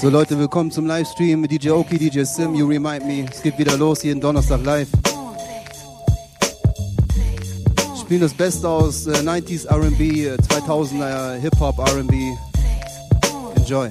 So Leute, willkommen zum Livestream mit DJ Oki, DJ Sim, You Remind Me. Es geht wieder los, jeden Donnerstag live. Spielen das Beste aus äh, 90s R&B, 2000er Hip-Hop R&B. Enjoy.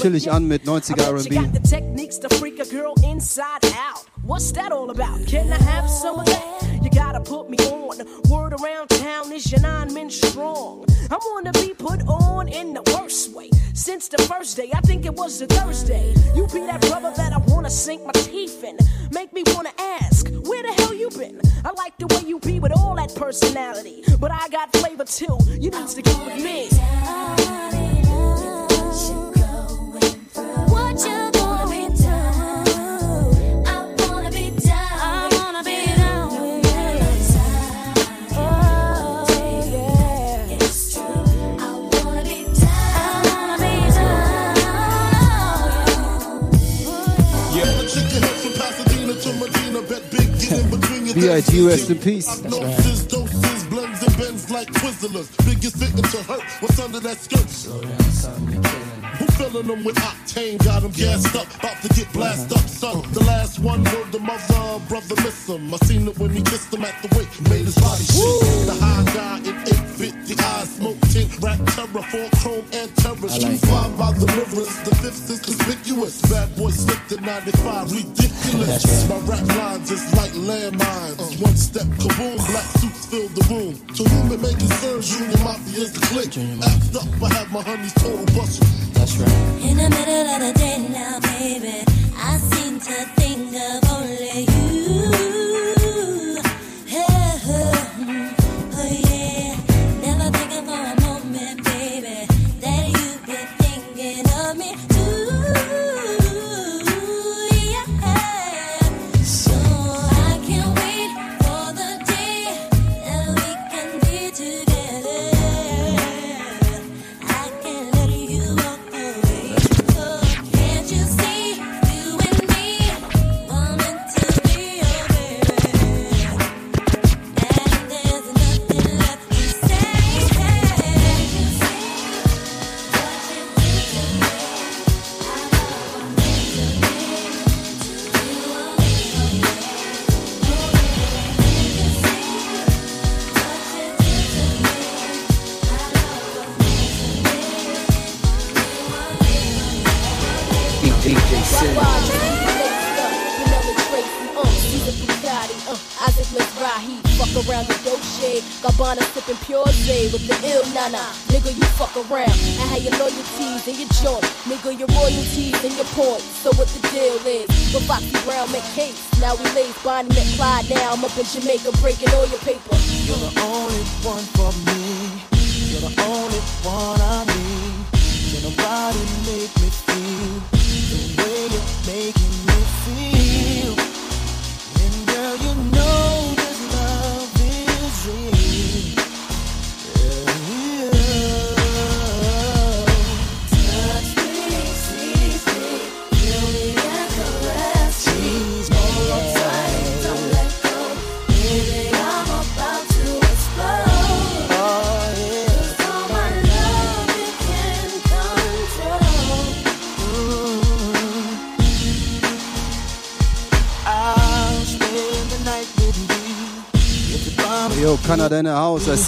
Chillig an mit 90er R&B. What's that all about? Can I have some of that? You gotta put me on. Word around town is your nine men strong. I wanna be put on in the worst way. Since the first day, I think it was a Thursday. You be that brother that I wanna sink my teeth in. Make me wanna ask, where the hell you been? I like the way you be with all that personality. But I got flavor too. You need to B.I.G. rest in peace. That's right. and bends like Twizzlers. Biggest victim to hurt. What's under that skirt? Slow down, son. Who filling them with octane? Got them gassed up, about to get blasted up, son. The last one word the mother, brother miss him. I seen it when he kissed him at the wake, made his body shake. The high guy in 850 eyes, smoke tint, rap terror, four chrome and terrorist. Like five by the rivers, the fifth is conspicuous. Bad boy slipped at 95, ridiculous. My rap lines is like landmines. One step, kaboom, black suits fill the room. To whom it may concern, Junior Mafia is the click. Act up, I have my honeys total bustle. That's right. In the middle of the day now, baby, I seem to think of only you.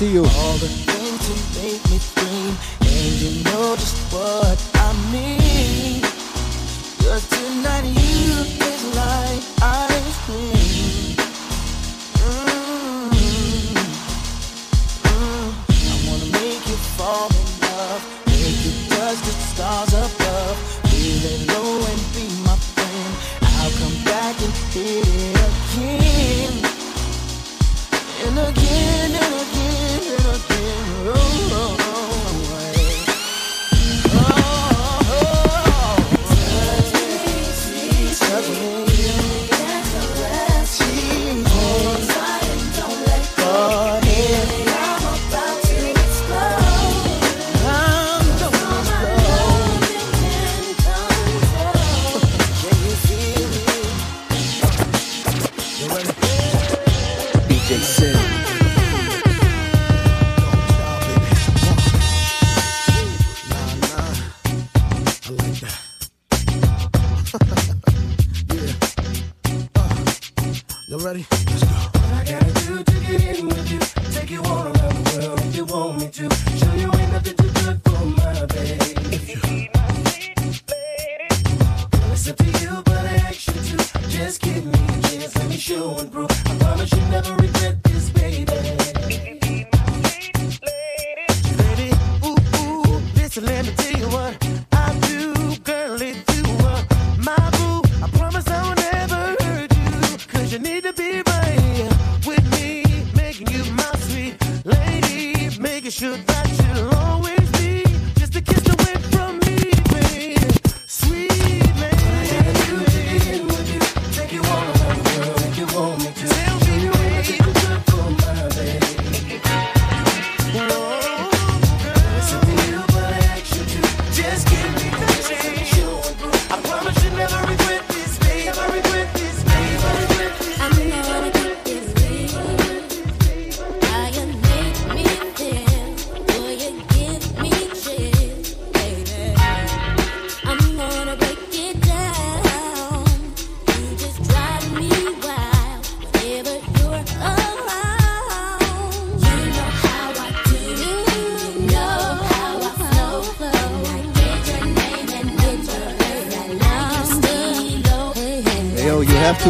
see you.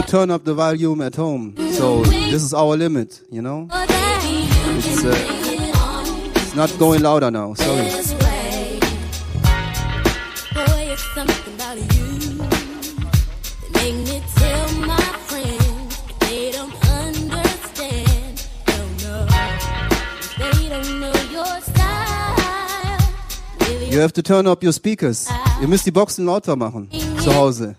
turn up the volume at home. So this is our limit, you know? It's, uh, it's not going louder now, sorry. You have to turn up your speakers. Ihr müsst die Boxen lauter machen zu Hause.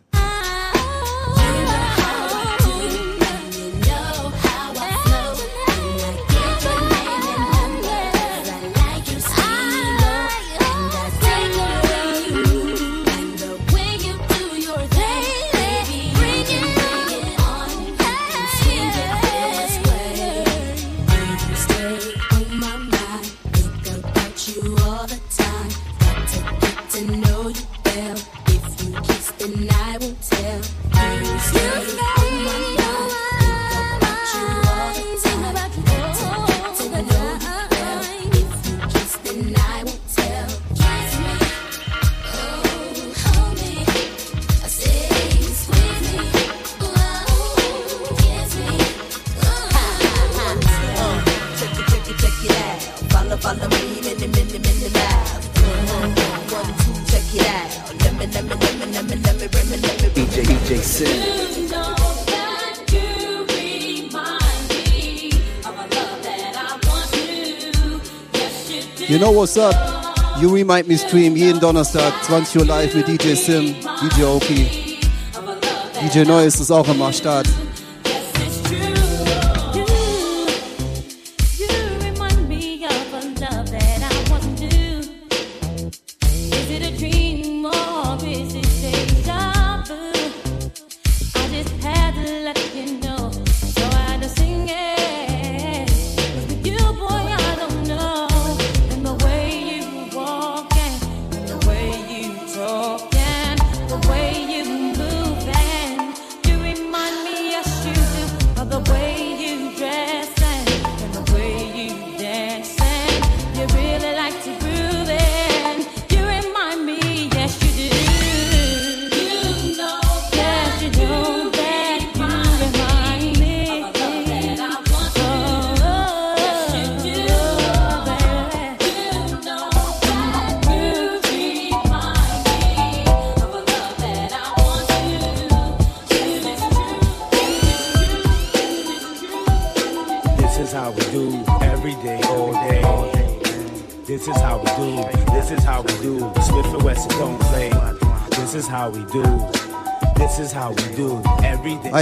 what's up? You Remind Me Stream, jeden Donnerstag, 20 Uhr live mit DJ Sim, DJ Oki. DJ Neues ist auch immer am Start.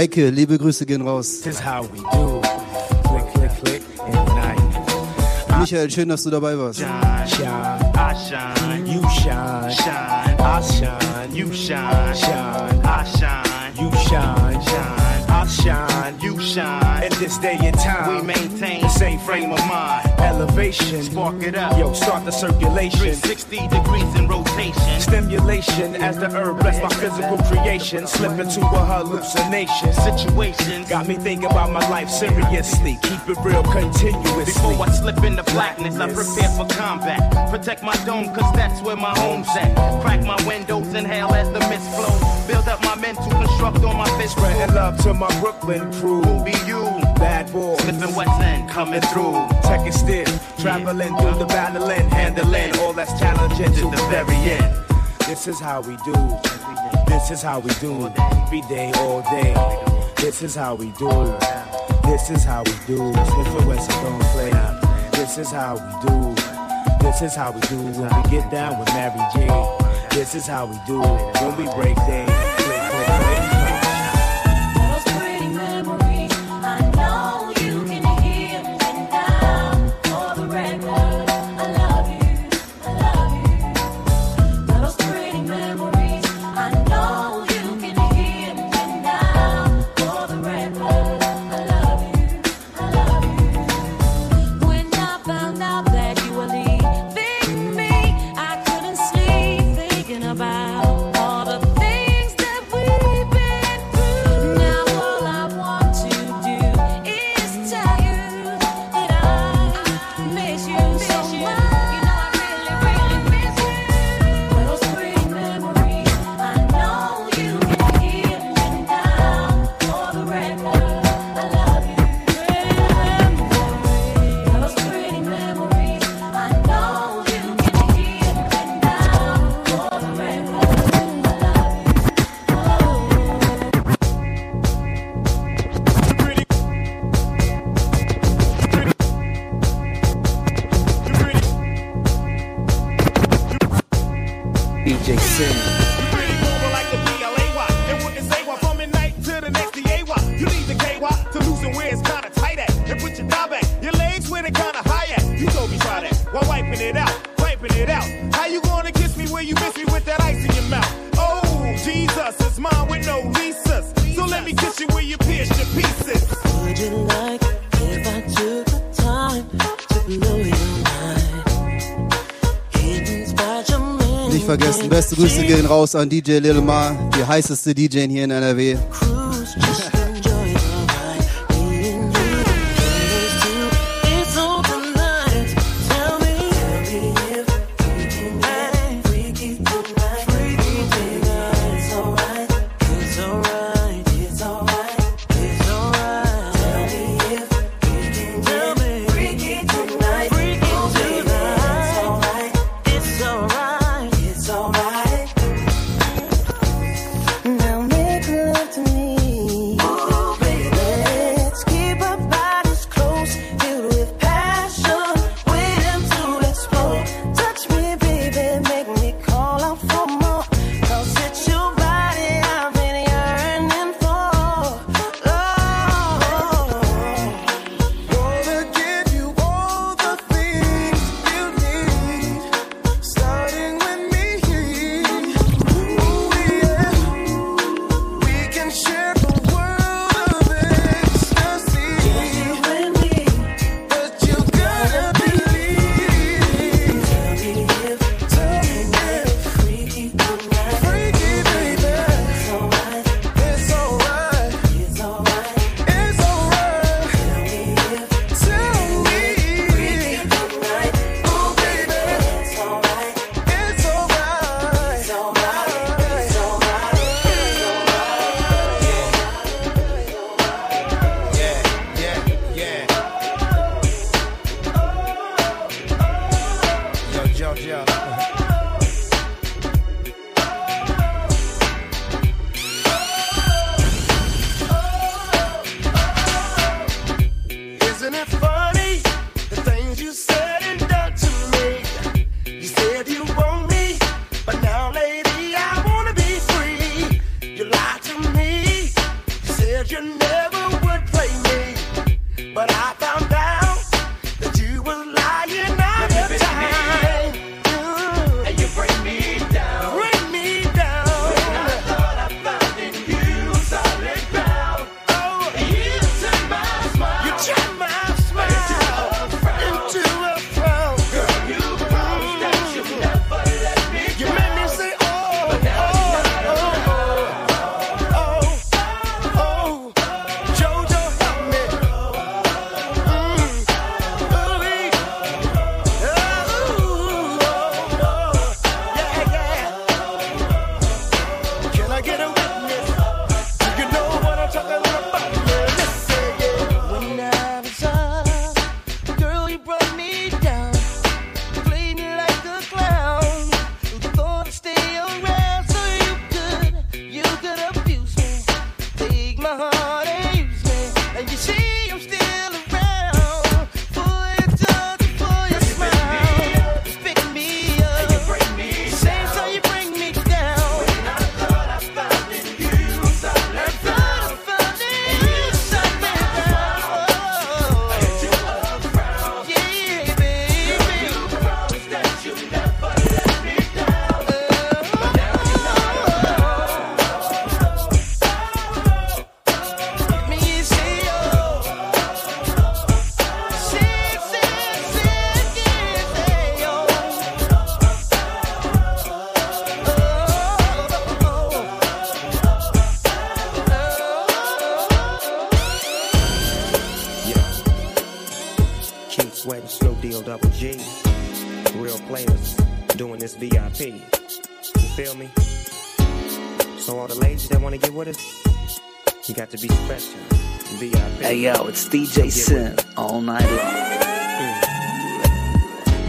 Eike, liebe Grüße gehen raus. Michael, schön, dass du dabei warst. Shine, you shine. At this day and time, we maintain the same frame of mind. elevation. Spark it up. Yo, start the circulation. 60 degrees in rotation. Stimulation as the herb bless my physical creation. Slip into a hallucination. Situation got me thinking about my life seriously. Keep it real continuously. Before I slip into blackness, I prepare for combat. Protect my dome, cause that's where my home's at. Crack my windows, inhale as the mist flows. Build up my mental, construct on my fist. Spreading love to my Brooklyn crew. Who be you? bad boy. Slipping Weston, coming through. Check it still. Traveling through the battle and handling all that's challenging to the very end. This is how we do. This is how we do. Every day, all day. This is how we do. This is how we do. Slipping Weston don't play. This is how we do. This is how we do when we get down with Mary J. This is how we do when we break things. raus an DJ Little Ma, die heißeste DJ hier in NRW. Hey yo, it's DJ Sim all night long.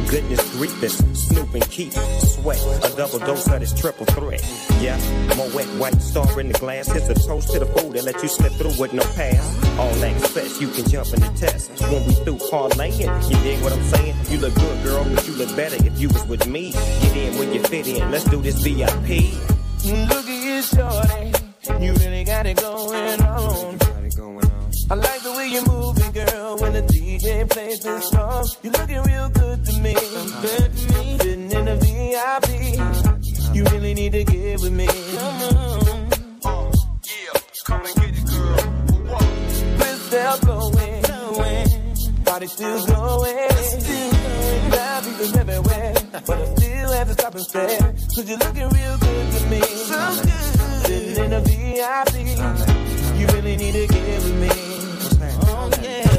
Goodness grievous, Snoop and Keith Sweat. A double dose of this triple threat. Yeah, my wet white star in the glass. It's a toast to the food that let you slip through with no pass. All access, you can jump in the test. When we through parlaying, you dig what I'm saying? You look good, girl, but you look better if you was with me. Get in where you fit in. Let's do this VIP. Look at you, shorty. DJ plays this song, you looking real good to me. Good to me. Sitting in the VIP, you really need to get with me. Come on. Yeah, come and get it, girl. We're still going, party still going. Still going. Loud people everywhere, but I still have to stop and stare. Cause you're looking real good to me. So good. Sitting in the VIP, you really need to get with me. Oh yeah.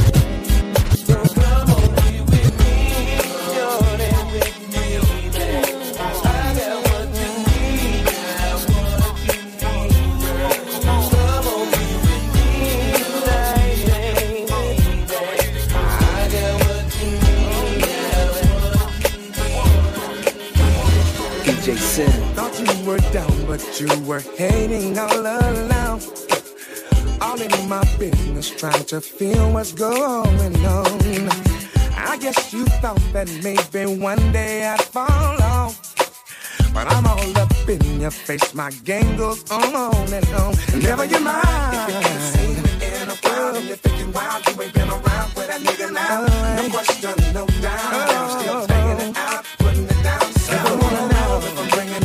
Were down, but you were hating all along. All in my business, trying to feel what's going on. I guess you thought that maybe one day I'd fall off. But I'm all up in your face, my game goes on and on. Never you mind. If you ain't seen me in a while, and you're thinking, wow, you ain't been around with that nigga now. No question, no doubt. I'm still taking it out, putting it down. So I'm bringing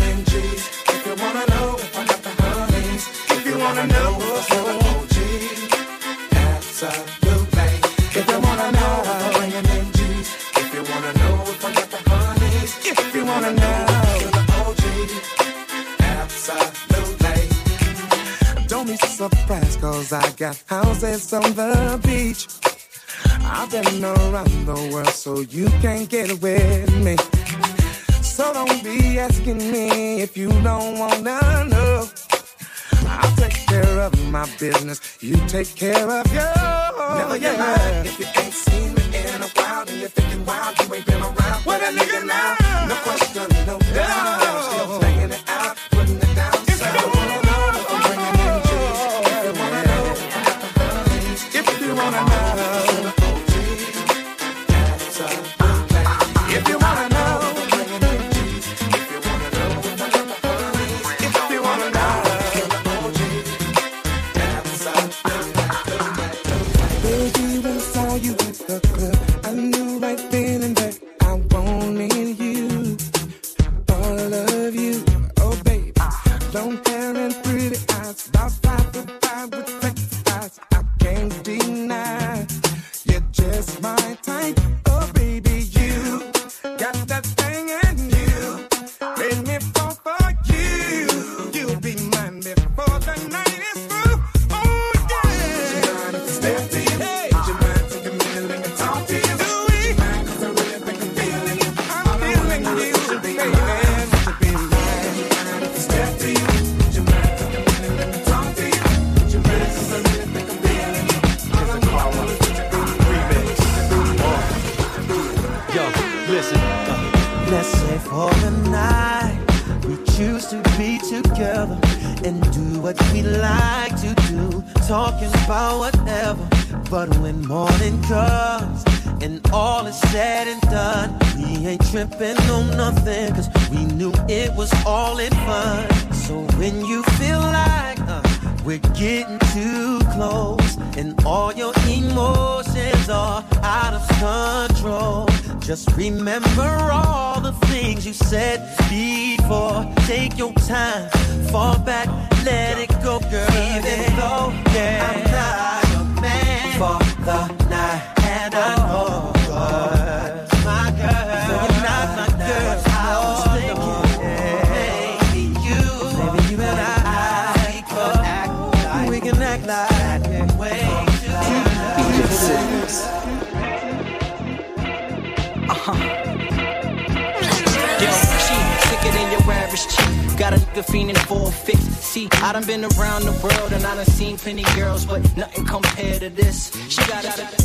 cause I got houses on the beach. I've been around the world, so you can't get with me. So don't be asking me if you don't wanna know. I'll take care of my business, you take care of yours. Never you mind if you ain't seen me in a while, and you're thinking, wow, you ain't been around with a nigga now. No only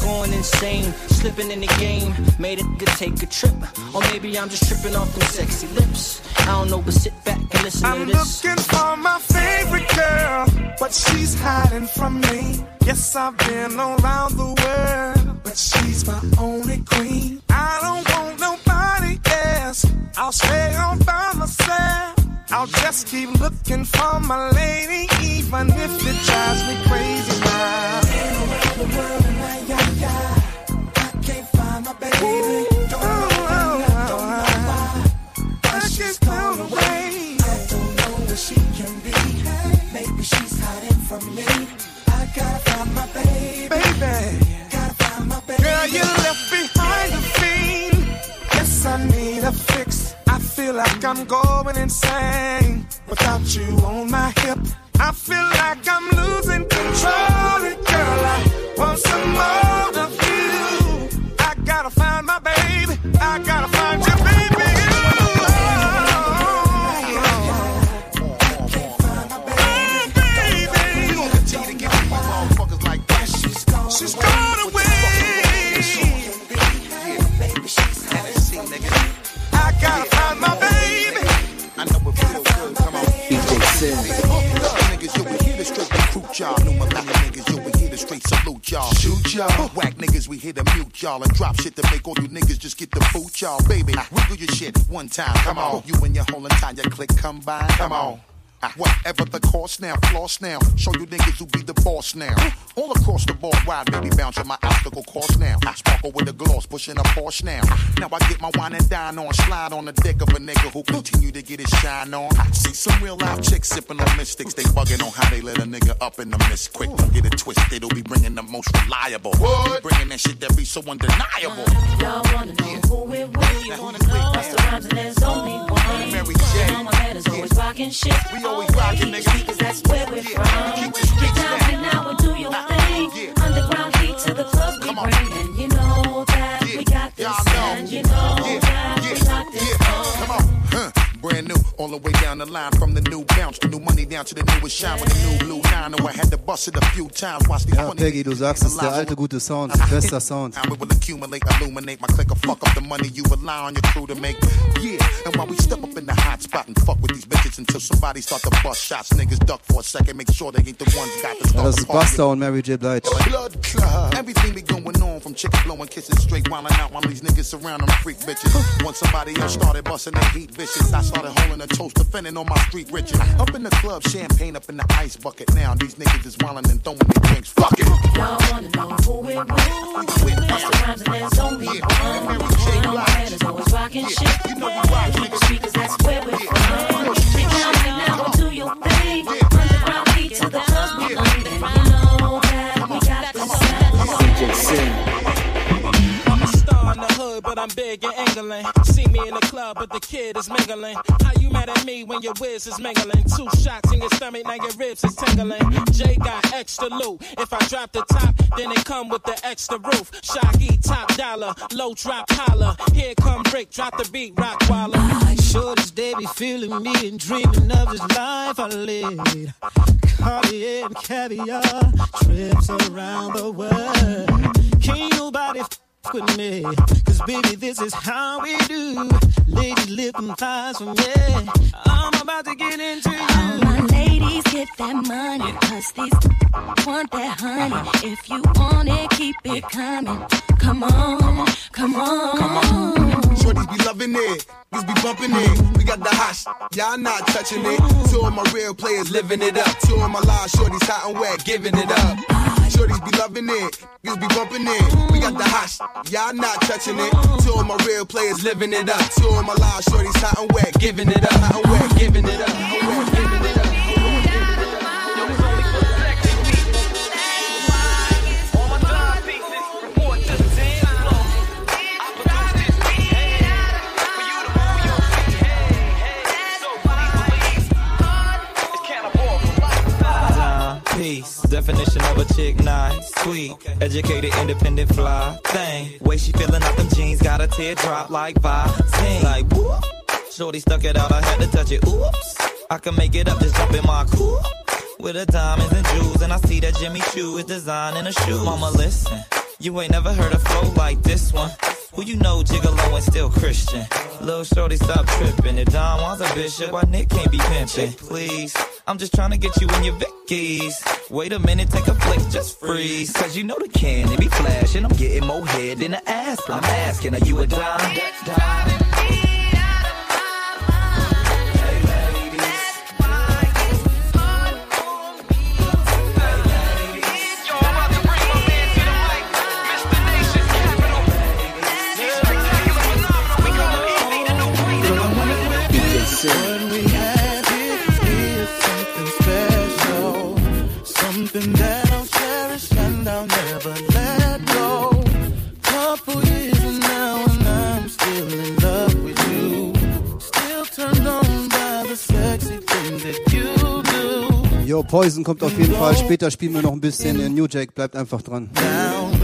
going insane, slipping in the game, made a nigga take a trip. Or maybe I'm just tripping off them sexy lips. I don't know, but sit back and listen I'm to this. looking for my favorite girl, but she's hiding from me. Yes, I've been around the world, but she's my only queen. I don't want nobody else. I'll stay on by myself. I'll just keep looking for my lady, even if it drives me crazy now. From me. I gotta find my baby. Baby. Gotta find my baby. Girl, you left behind the fiend. Yes, I need a fix. I feel like I'm going insane without you on my hip. I feel like I'm losing control. And girl, I want some more yo, we here to straight salute y'all. Shoot y'all. Whack niggas, we here to mute y'all and drop shit to make all you niggas just get the boot y'all. Baby, wiggle your shit one time. Come on. You and your whole entire click combine. Come on. Whatever the cost now, floss now. Show you niggas who be the boss now. All across the board, wide baby bouncing my obstacle course now. I sparkle with a gloss, pushing a Porsche now. Now I get my wine and dine on, slide on the dick of a nigga who continue to get his shine on. See some real life chicks sipping on mystics. They bugging on how they let a nigga up in the mist quick. Don't get it twisted, they'll be bringing the most reliable. Be bringing that shit that be so undeniable. Y'all wanna know who it with? You wanna know what's the rhymes and there's only one. Mary J. Man is always rocking shit. We always rocking, nigga. Because that's where we're from. Keep the streets Down right now and do your thing. Underground heat to the club we bring. And you know that we got this. And you know that we got this. Come on, huh? Brand new, all the way down the line from the new bounce, the new money down to the newest shine with the new blue nine. Oh, I had to bust it a few times. Watch these Ja, Peggy, du sagst es, der alte gute Sound, bester Sound. And we will accumulate, illuminate my clicker, fuck up the money you rely on your crew to make. Yeah, and while we step up in the hot spot and fuck with these bitches until somebody start to bust shots, niggas duck for a second, make sure they ain't the ones got the Ja, start das ist. Busta und Mary J. Blige. Blood club. Everything be going on from chicks blowing kisses straight wildin' out while these niggas surround them freak bitches. Once somebody else started busting their heat vicious, I started holding a toast, defending on my street riches. Up in the club, champagne up in the ice bucket. Now these niggas is wildin' and throwing their drinks. Fuck it. Y'all wanna know who it was? Busta Rhymes and there's only one. Young man is always rocking shit. Keep the speakers, that's where we're from. Big in England. See me in the club, but the kid is mingling. How you mad at me when your whiz is mingling? Two shots in your stomach, now your ribs is tingling. Jay got extra loot. If I drop the top, then it come with the extra roof. Shocky top dollar, low drop holler. Here come Rick, drop the beat, rock waller. Shorties, they be feeling me and dreaming of this life I lead. Cartier and caviar, trips around the world. Can't nobody with me, cause baby, this is how we do. Ladies, lift them thighs for me. I'm about to get into you. Ladies get that money, cause these want that honey. If you want it, keep it coming. Come on, come on. Come on. Shorties be loving it, niggas be bumping it. We got the hot, y'all not touching it. Two of my real players living it up. Two of my live shorties hot and wet, giving it up. Shorties be loving it, niggas be bumping it. We got the hot, y'all not touching it. Two of my real players living it up. Two of my live shorties hot and wet, giving it up, hot and wet, giving it up. hot and wet, giving it up. Definition of a chick, nice, sweet, educated, independent, fly thing. Way she feeling out them jeans, got a teardrop like Visine. Like whoop, shorty stuck it out, I had to touch it. Oops, I can make it up, just jump in my coupe. With the diamonds and jewels, and I see that Jimmy Choo is designing a shoe. Mama, listen, you ain't never heard a flow like this one. Who you know gigolo and still Christian? Little shorty, stop tripping. If Don wants a bishop, why Nick can't be pimping? Please, I'm just trying to get you in your Vickies. Wait a minute, take a flick, just freeze. Cause you know the can, it be flashing. I'm getting more head than an aspirin. I'm asking, are you a dime? Yo, Poison kommt auf jeden Fall. Später spielen wir noch ein bisschen. New Jack bleibt einfach dran. Even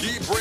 another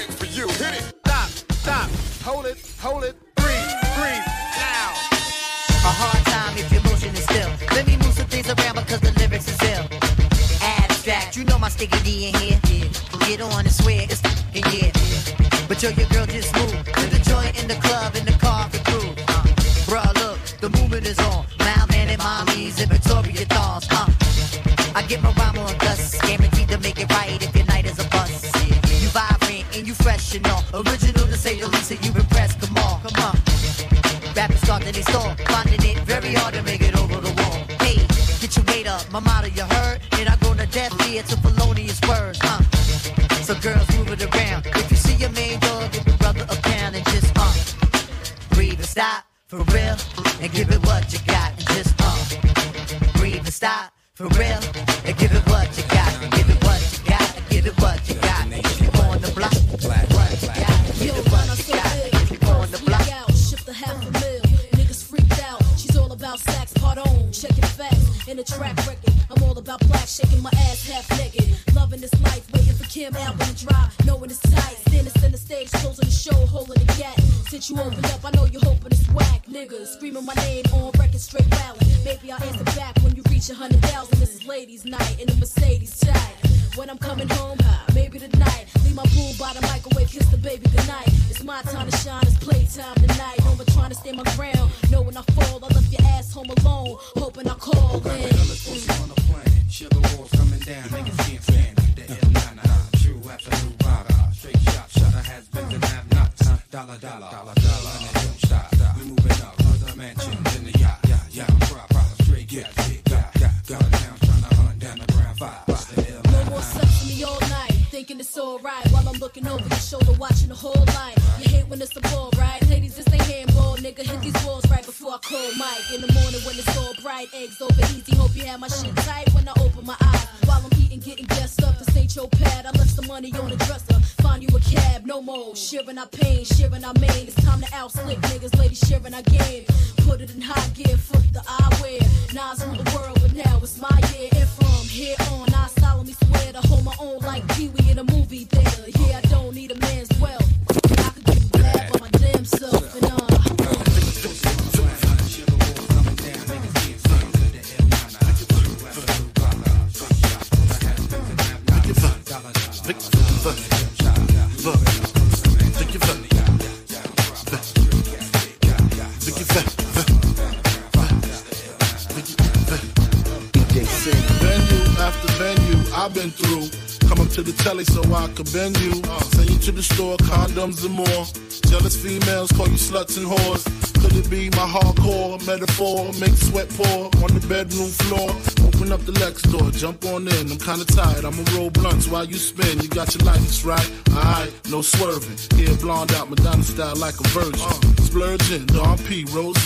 kinda tired, I'ma roll blunts while you spin. You got your lights right, alright, no swerving. Hair blonde out, Madonna style like a virgin. Splurging, Dom P, Rose,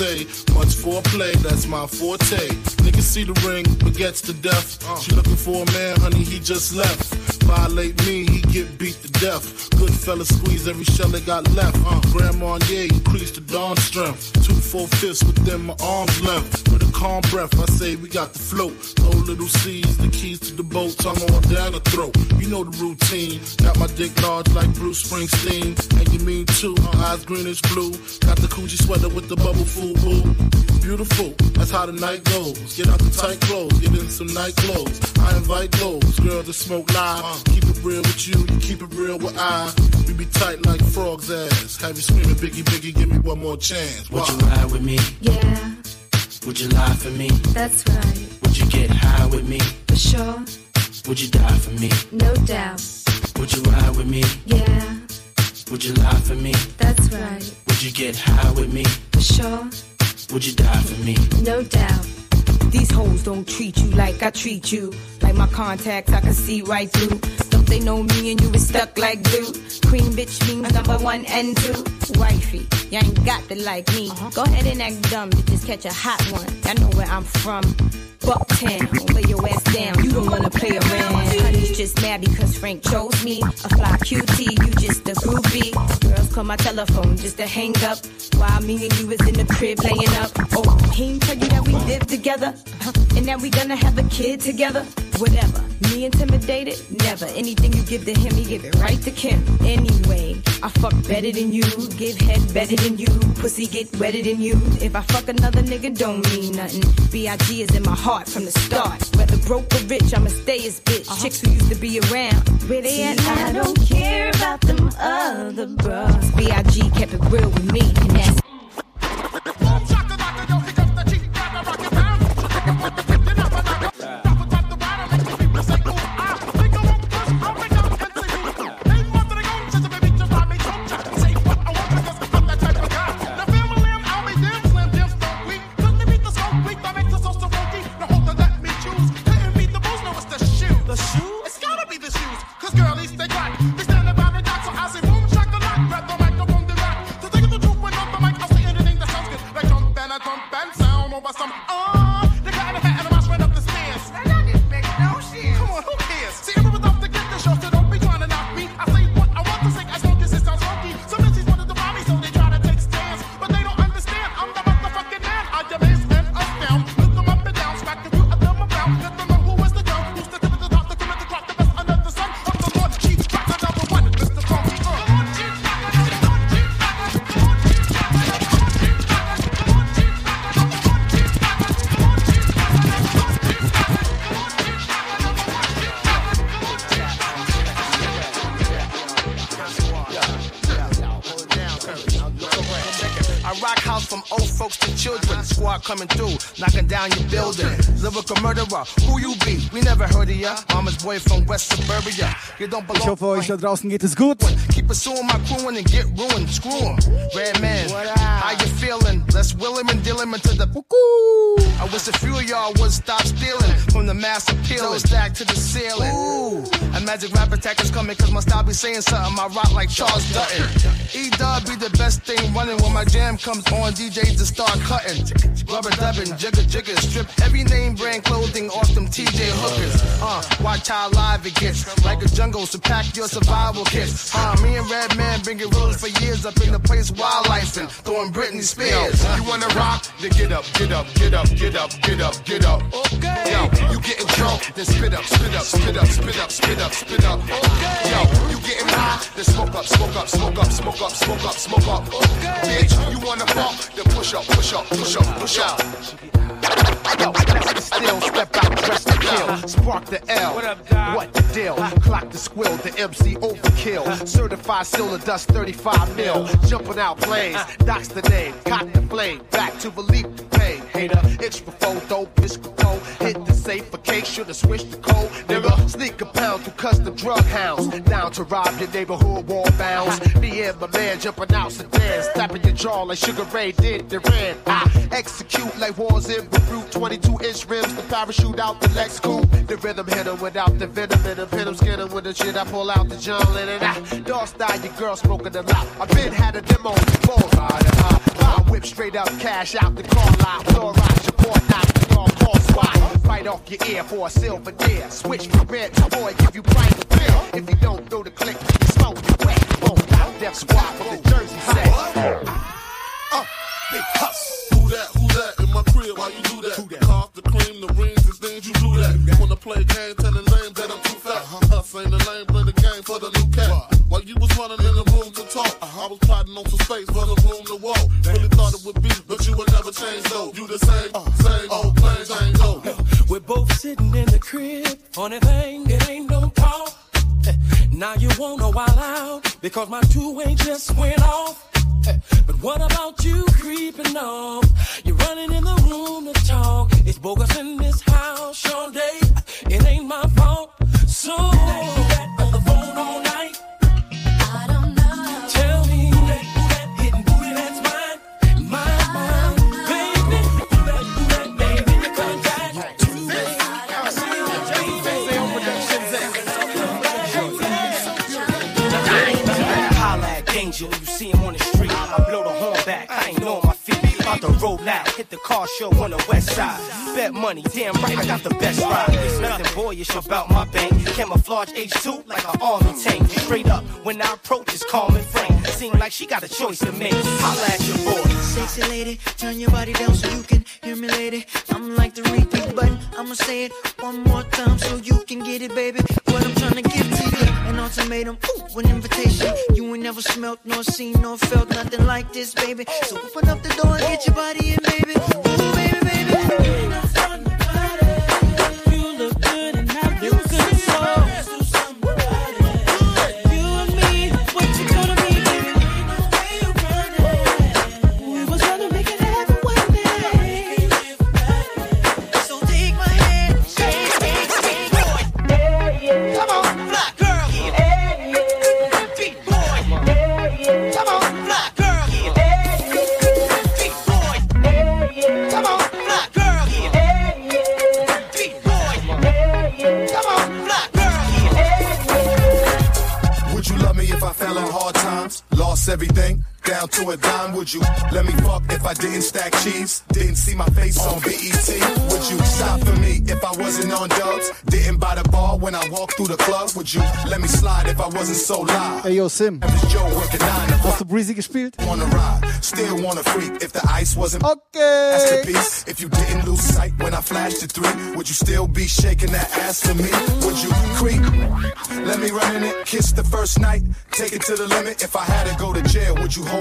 much foreplay, that's my forte. Niggas see the ring, but gets to death. She looking for a man, honey, he just left. Violate me, he get beat to death. Good fella squeeze every shell they got left. Uh, Grandma, yeah, increase the dawn strength. Two full fists within my arms left. With a calm breath, I say we got the float. No little C's, the keys to the boat, tongue on down the throat. You know the routine. Got my dick large like Bruce Springsteen. And you mean too, eyes greenish blue. Got the coochie sweater with the bubble fool boo. Beautiful, that's how the night goes. Get out the tight clothes, get in some night clothes. I invite those girls to smoke live. Keep it real with you, you keep it real with I. We be tight like frog's ass. Have you screaming, Biggie, Biggie, give me one more chance. Would you ride with me? Yeah, Would you lie for me? that's right. Would you get high with me? For sure, Would you die for me? no doubt. Would you ride with me? Yeah, Would you lie for me? that's right. Would you get high with me? For sure, Would you die for me? no doubt. These hoes don't treat you like I treat you. Like my contacts, I can see right through. They know me and you is stuck like glue? Queen bitch means number one and two. Wifey, you ain't got to like me. Uh-huh. Go ahead and act dumb, just catch a hot one. I know where I'm from. Bucktown, lay your ass down. You don't wanna play around. Honey's just mad because Frank chose me. A fly QT, you just a groupie. Girls call my telephone just to hang up. While me and you is in the crib laying up. Oh, he ain't tell you that we live together. Uh-huh. And that we gonna have a kid together. Whatever. Me intimidated? Never. Anything you give to him, he give it right to Kim. Anyway, I fuck better than you. Give head better than you. Pussy get wetter than you. If I fuck another nigga, don't mean nothing. B.I.G. is in my heart from the start. Whether broke or rich, I'ma stay as bitch. Uh-huh. Chicks who used to be around. Where they at? I don't care about them other bros. B.I.G. kept it real with me. And that's Ich belong. hoffe, euch da draußen geht es gut. Keep pursuing my crewing and get ruined. Screw 'em. Redman, how you feeling? Let's will him and deal him into the I wish a few of y'all would stop stealing from the mass appeal and stack to the ceiling. Ooh, a magic rap attack is coming cause my style be saying something. I rock like Charles Dutton. E-Dub be the best thing running when my jam comes on. DJs to start cutting. Rubber dubbing, jigger jigger, strip every name brand clothing off them TJ hookers. Uh, watch how live it gets. Like a jungle, so pack your survival kits. Uh, me and Redman been for years up in the place wildlife and throwing Britney Spears. You wanna rock? Then get up, get up, get up, get up, get up, get up. Okay. Yo, you getting drunk? Then spit up, spit up, spit up, spit up, spit up, spit up. Okay. Yo, you getting high? Then smoke up, smoke up, smoke up, smoke up, smoke up, smoke up. Okay. Bitch, you wanna fuck? Then push up, push up, push up, push up. Yo, let's still step out, dress to kill. Spark the L. What up, Doc? What the deal? Clock the squill, the MC overkill. Certified silver dust 35 mil. Jumping out planes. Doc's the name. Cotton the flame. Back to relief the pain. Hater, itch before dope, bitch cold. Hit the safe for case, should've switched the code. Nigga, sneak a pound through custom drug hounds. Down to rob your neighborhood wall bounds. Me and my man jumping out sedans. Tapping your jaw like Sugar Ray did Duran. I execute like wars in Beirut. 22 inch rims, the parachute out the Lex coupe. The rhythm hit 'em without the venom in 'em. Pin 'em, skin 'em with the shit. I pull out the John Lennon. Ah. I dog style, your girl smoking a lot. I been had a demo before. It high. I whip straight up cash out the car lot. Rock, your boy knock the dog call swat. Right off your ear for a silver deer. Switch from red to boy, give you private beer. If you don't throw the click, you smoke you wet. Boom, out death squad from the Jersey set. Uh, big hus. Who that? Who that? In my crib, why you do that? Who that? Cost the cream, the rings, the things you do that. Wanna play a game, tell the lame that I'm too fat. Us ain't the lame, play the game for the new cat. While you was running in the talk, I was plotting on some space for the room to walk. Really thought it would be, but you would never change though. You the same, uh, same uh, old plain Jane Doe. We're both sitting in the crib. Funny thing, it ain't no talk. Now you wanna wild out because my two-way just went off. But what about you creeping off? You're running in the room to talk. It's bogus in this house, all day. It ain't my fault. So out, hit the car show on the west side. Bet money, damn right, I got the best ride. There's nothing boyish about my bank. Camouflage H2 like an army tank. Straight up, when I approach, it's calm and frank. Seem like she got a choice to make. Holla at your boy. Sexy lady, turn your body down so you can hear me, lady. I'm like the repeat button. I'ma say it one more time so you can get it, baby. What I'm trying to give to you, an ultimatum, ooh, an invitation. You ain't never smelt nor seen nor felt nothing like this, baby. So open up the door and get your body in, baby. Ooh, baby, baby. Everything, down to a dime. Would you let me fuck if I didn't stack cheese? Didn't see my face on BET? Would you stop for me if I wasn't on dubs? Didn't buy the bar when I walked through the club? Would you let me slide if I wasn't so live? Ey, yo, Sim. Joe working nine to Hast du Breezy gespielt? Wanna ride, still wanna freak if the ice wasn't Okay. That's the piece. If you didn't lose sight when I flashed the three, would you still be shaking that ass for me? Would you creep? Let me run in it, kiss the first night, take it to the limit. If I had to go to jail, would you hold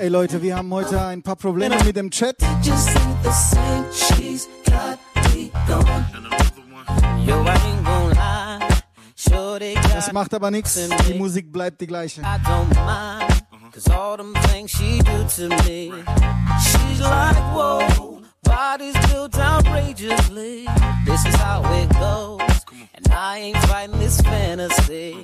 Ey Leute, wir haben heute ein paar Probleme mit dem Chat. Das macht aber nichts. Die Musik bleibt die gleiche. Cause all them things she do to me. She's like, whoa. Bodies built outrageously. This is how it goes. And I ain't fighting this fantasy.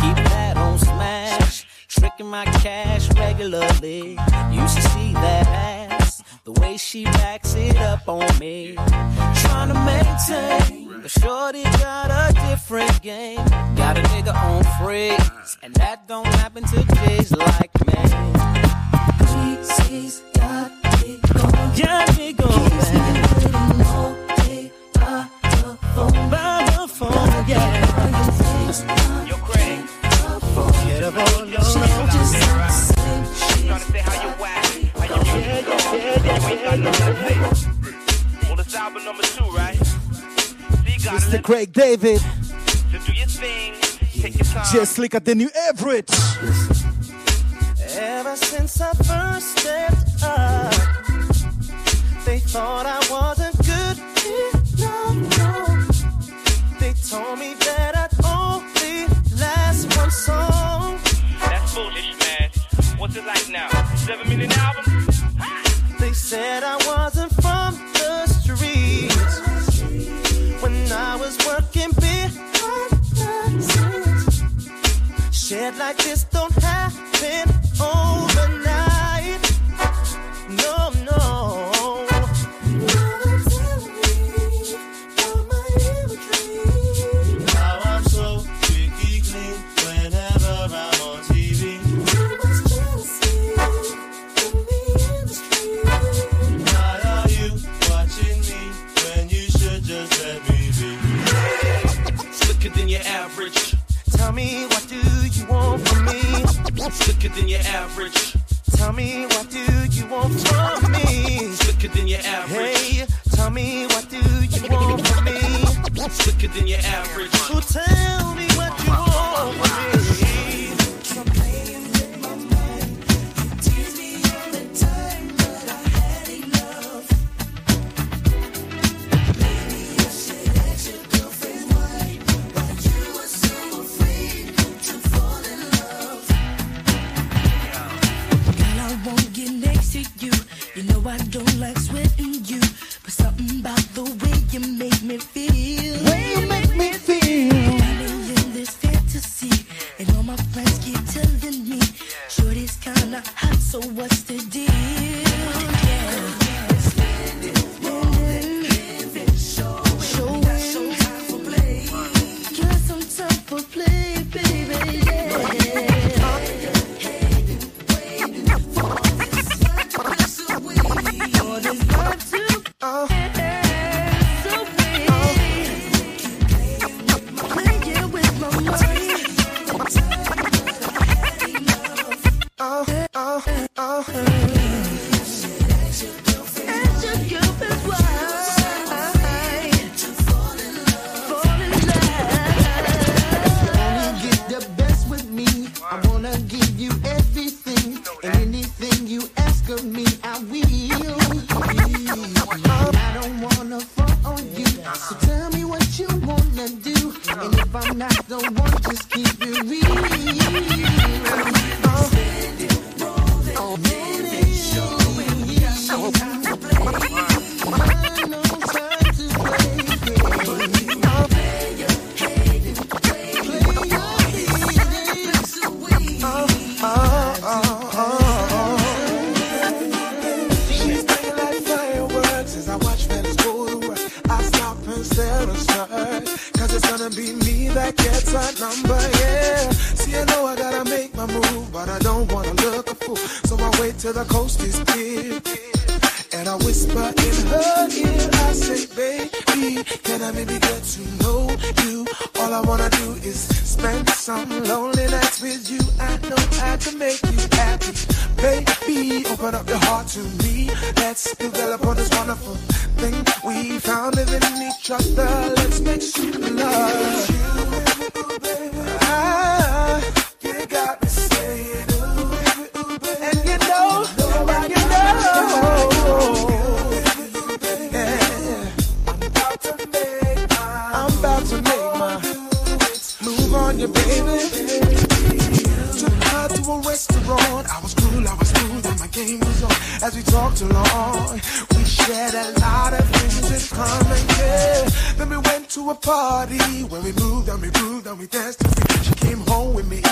Keep that on smash. Tricking my cash regularly. You should see that ass. The way she backs it up on me. Trying to maintain. But Shorty got a different game. Got a nigga on freeze. And that don't happen to J's like me. She's got me going. Got me going. Keeps me waiting all day by the phone. By the phone, yeah. Yo, Craig. Get up on She just the same. She's Trying to say how you whack, how you yeah, yeah, yeah, to say. Well, it's album number two, right? Mr. Craig David, to do your thing. Take your time. just slicker than you average. Ever since I first stepped up, they thought I wasn't good enough. No. They told me that I'd only last one song. Seven million albums? They said I wasn't from the streets when I was working behind the scenes. Shit like this don't happen overnight. Tell me what do you want from me? Slicker than your average. Tell me what do you want from me? Slicker than your average. Hey, tell me what do you want from me? Slicker than your average. So tell me you. You know I don't like sweating you. But something about the way you make me feel. Way you make me feel. In this fantasy. And all my friends keep telling me. Shorty's kinda hot, so what's the deal? Got to a party where we moved and we grooved and we danced. She came home with me.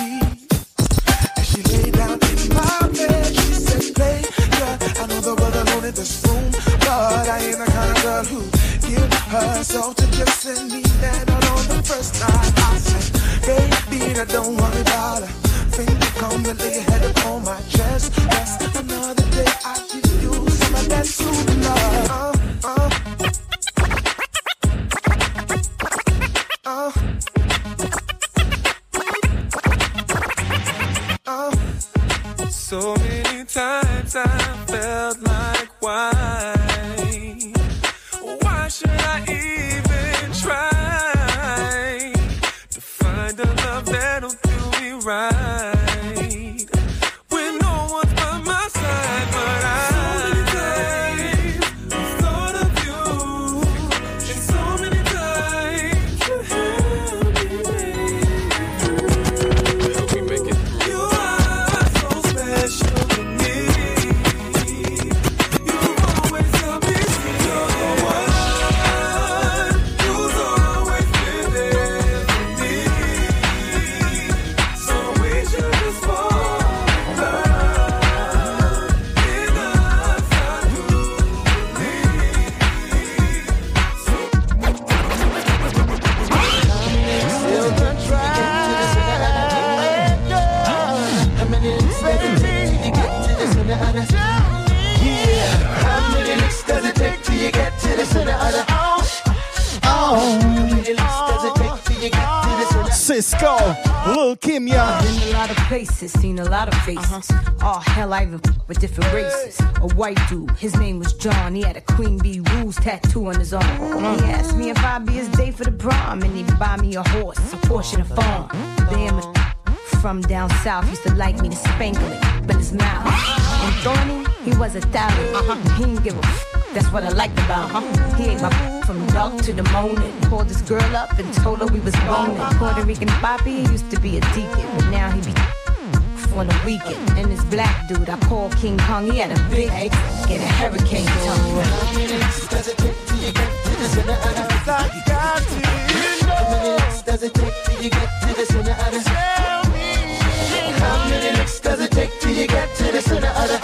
As she lay down in my bed, she said, "Play, yeah, I know the world alone in this room, but I ain't the kind of girl who give herself to just any man. On the first time, I said, baby, I don't worry about a white dude, his name was John. He had a Queen Bee Rules tattoo on his arm. He asked me if I'd be his date for the prom, and he'd buy me a horse, a and a farm. Damn. From down south, used to like me to spank it, but his mouth. And Thorny, he was a thousand. He didn't give a f- that's what I liked about him. He ate my f- from dark to the morning. Called this girl up and told her we was boning. Puerto Rican he used to be a deacon, but now he be on the weekend. And this black dude I call King Kong, he had a big get a hurricane tongue. How many does it take till you get to the center of got to. How many does it take till you get to the center of Tell me. How many you does it take till you get to the center of the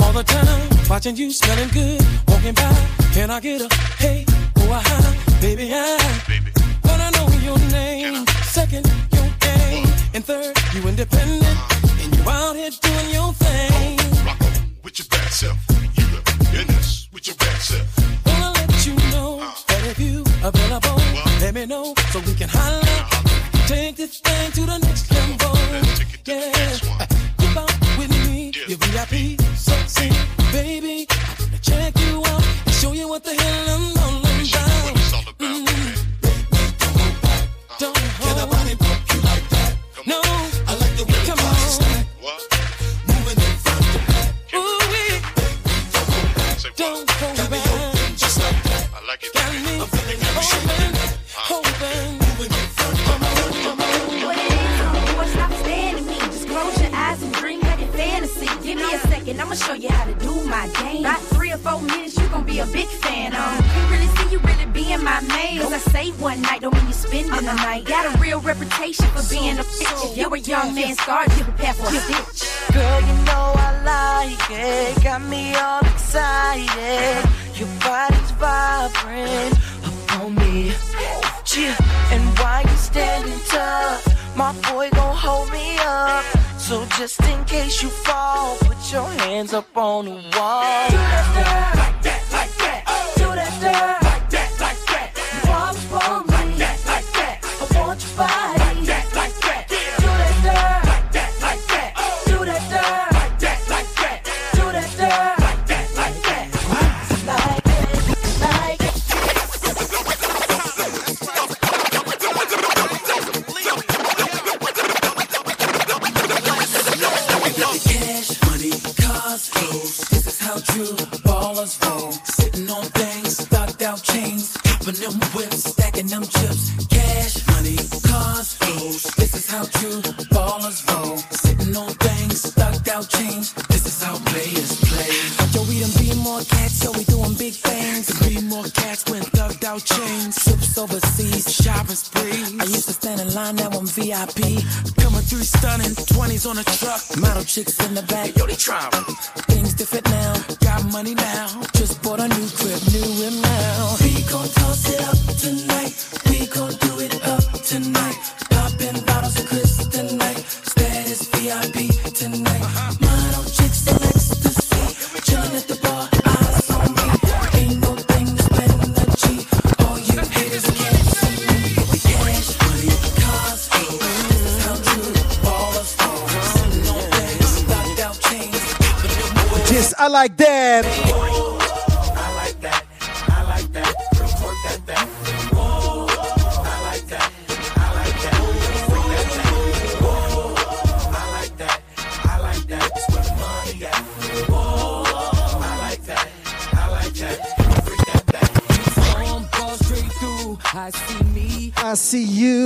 all the time, watching you smelling good, walking by. Can I get a hey, baby I, wanna know your name. Second, your game, and third, you independent, I see you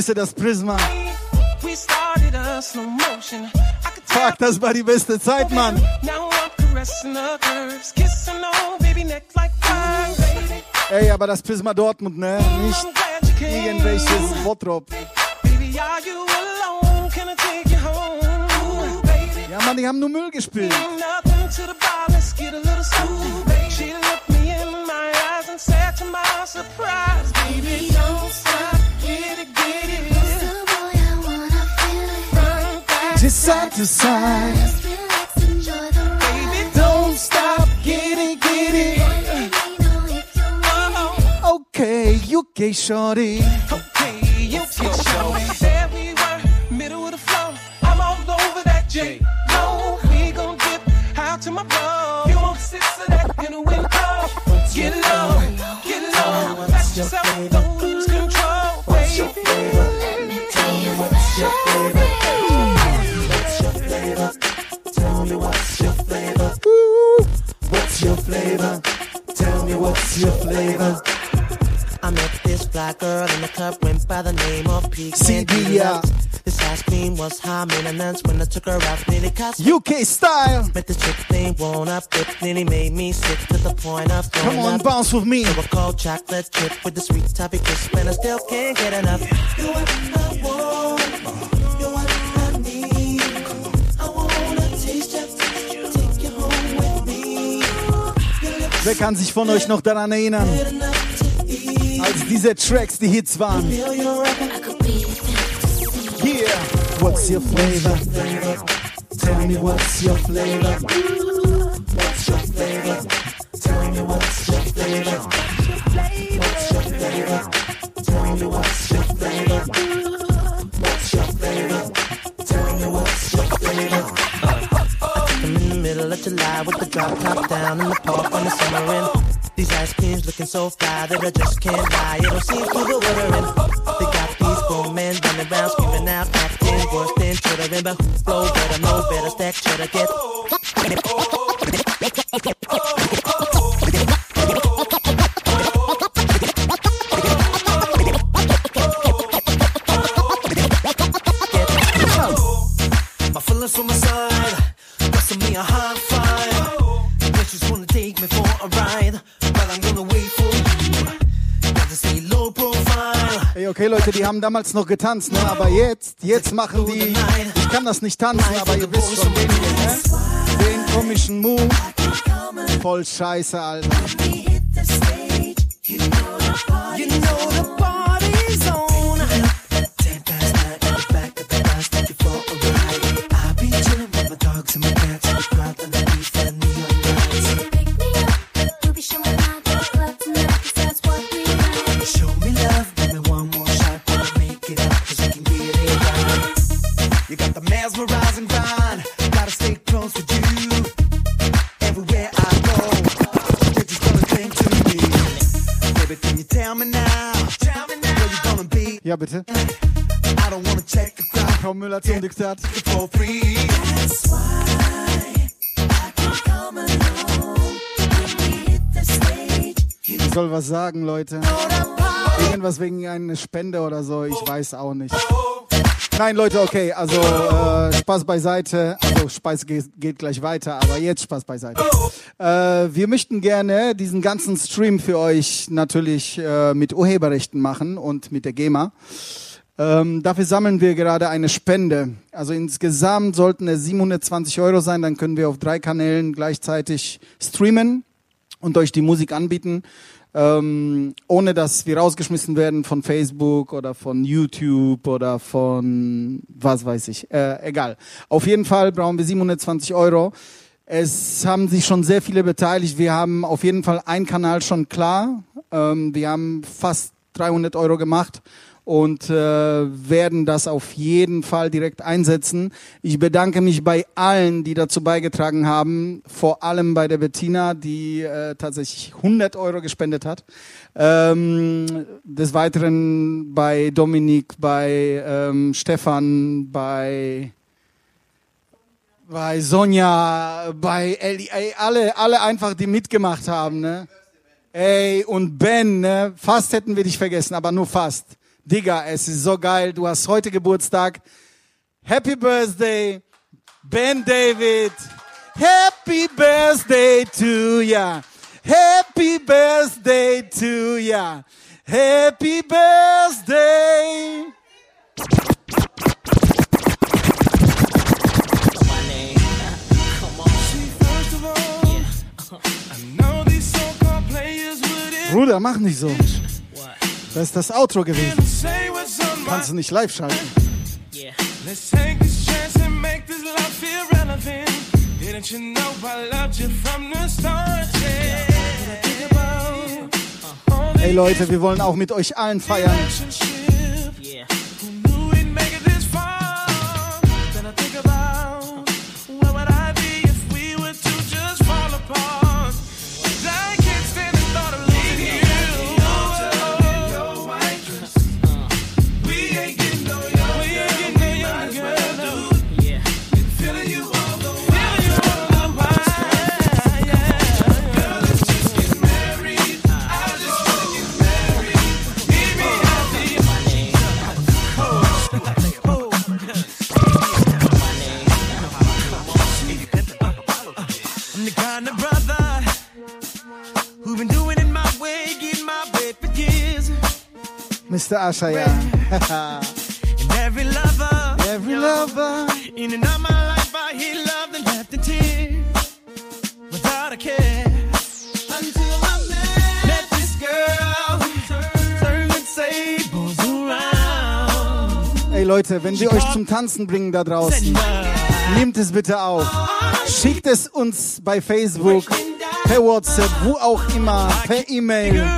Verhältnisse, das Prisma. Fuck, das war die beste Zeit, Mann. Ey, aber das Prisma Dortmund, ne? Nicht irgendwelches Bottrop. Ja, Mann, die haben nur Müll gespielt. side to side. Just. Baby, don't stop, Okay, you gay shorty. Nearly made me sick to the point of Come on, up. bounce with me. So a cold chocolate chip with the sweet toffee crisp, and I still can't get enough. You. Wer kann sich von euch noch daran erinnern, als diese Tracks die Hits waren? Yeah. What's your flavor? Tell me what's your flavor. I just can't haben damals noch getanzt, ne? Aber jetzt, jetzt machen die. Ich kann das nicht tanzen, aber ihr wisst schon den ne? Den komischen Move. Voll scheiße, Alter. Ja, bitte. I don't wanna check the crowd. Frau Müller zum Diktat. For free. That's why I can come along when we hit the stage. Ich soll was sagen, Leute. Irgendwas wegen einer Spende oder so, ich weiß auch nicht. Nein, Leute, okay, also äh, Spaß beiseite. Also Spaß geht, geht gleich weiter, aber jetzt Spaß beiseite. Äh, wir möchten gerne diesen ganzen Stream für euch natürlich äh, mit Urheberrechten machen und mit der GEMA. Ähm, dafür sammeln wir gerade eine Spende. Also insgesamt sollten es 720 Euro sein, dann können wir auf drei Kanälen gleichzeitig streamen und euch die Musik anbieten, ähm, ohne dass wir rausgeschmissen werden von Facebook oder von YouTube oder von was weiß ich. Äh, egal. Auf jeden Fall brauchen wir 720 Euro. Es haben sich schon sehr viele beteiligt. Wir haben auf jeden Fall einen Kanal schon klar. Ähm, wir haben fast 300 Euro gemacht und äh, werden das auf jeden Fall direkt einsetzen. Ich bedanke mich bei allen, die dazu beigetragen haben, vor allem bei der Bettina, die äh, tatsächlich 100 Euro gespendet hat. Ähm, des Weiteren bei Dominik, bei ähm, Stefan, bei bei Sonja, bei Elli, ey, alle, alle einfach, die mitgemacht haben, ne? Ey, und Ben, ne? Fast hätten wir dich vergessen, aber nur fast. Digga, es ist so geil. Du hast heute Geburtstag. Happy Birthday, Ben David. Happy Birthday to ya. Happy Birthday to ya. Happy Birthday. Bruder, mach nicht so. Das ist das Outro gewesen. Kannst du nicht live schalten. Let's take this chance and make this love feel relevant. Didn't you know I loved you from the start? Yeah. When I think about all the Ey Leute, wir wollen auch mit euch allen feiern. Mr. Asher, ja. And every lover, every lover, in and out my life, I hear love and left in tears, without a care. Until I met, met this girl, turned and tables around. Ey Leute, wenn wir euch zum Tanzen bringen da draußen, nehmt es bitte auf. Schickt es uns bei Facebook, per WhatsApp, wo auch immer, per E-Mail.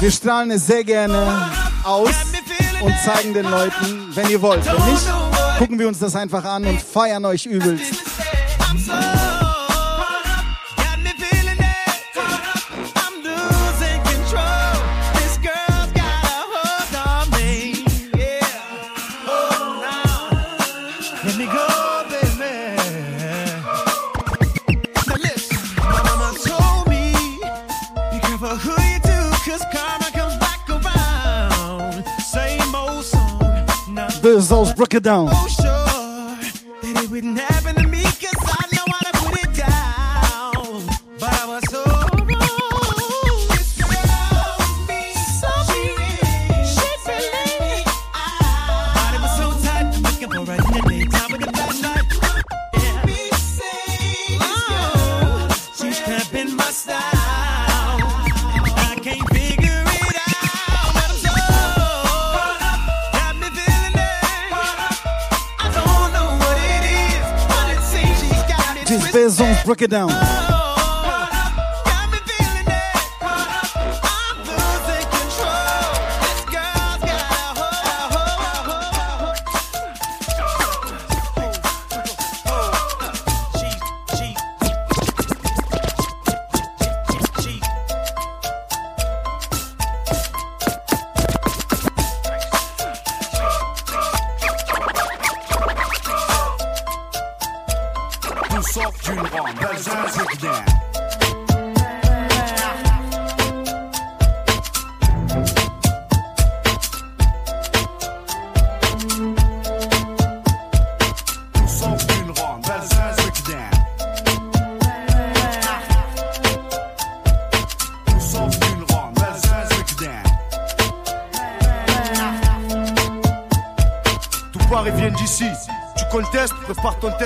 Wir strahlen es sehr gerne aus und zeigen den Leuten, wenn ihr wollt. Wenn nicht, gucken wir uns das einfach an und feiern euch übelst. Aus Break It Down. Break It Down.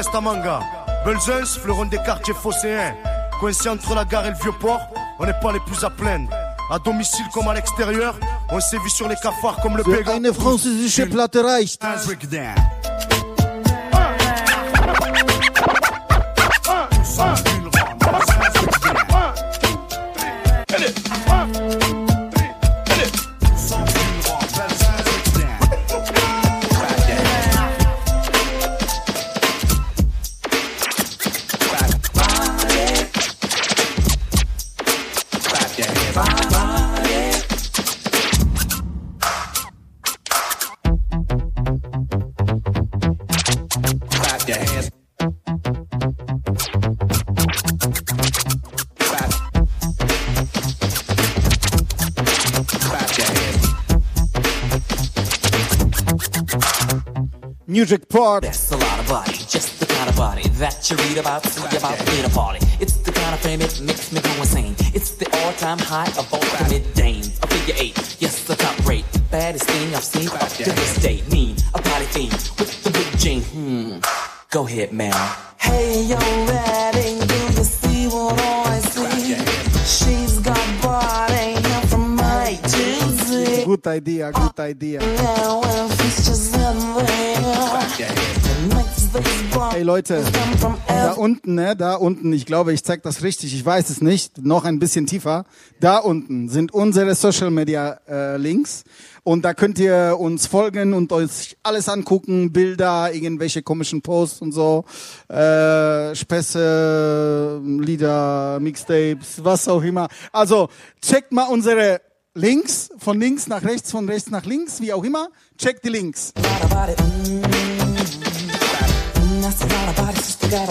Prépare ton test à manga. Belzunce, fleuron des quartiers phocéens. Coincé entre la gare et le vieux port, on n'est pas les plus à plaindre. À domicile comme à l'extérieur, on sévit sur les cafards comme le bégon. eine französische Platte reicht. Clap Music Part. That's a lot of body, just the kind of body that you read about, see about in a party. It's the kind of fame it makes me go insane. It's the all-time high of all the mid-dames. A figure eight, yes, the top rate. The baddest thing I've seen up to this day. Mean, a party fiend with the big Jane. Hmm, go ahead, man. Hey, yo, idea, good idea. Hey Leute, da unten, ne, da unten, ich glaube, ich zeig das richtig, ich weiß es nicht, noch ein bisschen tiefer. Da unten sind unsere Social Media äh, Links und da könnt ihr uns folgen und euch alles angucken, Bilder, irgendwelche komischen Posts und so, äh, Späße, Lieder, Mixtapes, was auch immer. Also checkt mal unsere Links, von links nach rechts, von rechts nach links, wie auch immer. Checkt die Links. That's a lot of body, sister got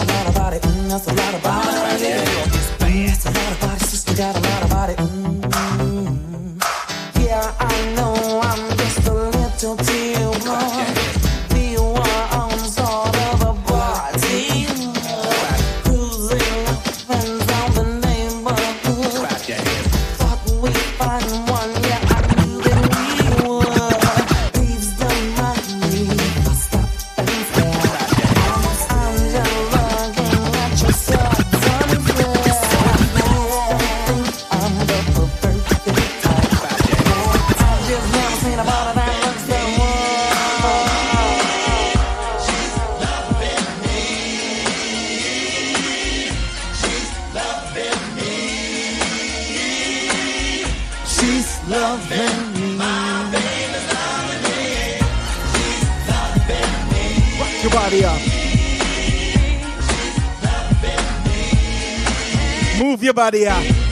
body up. Move your body up.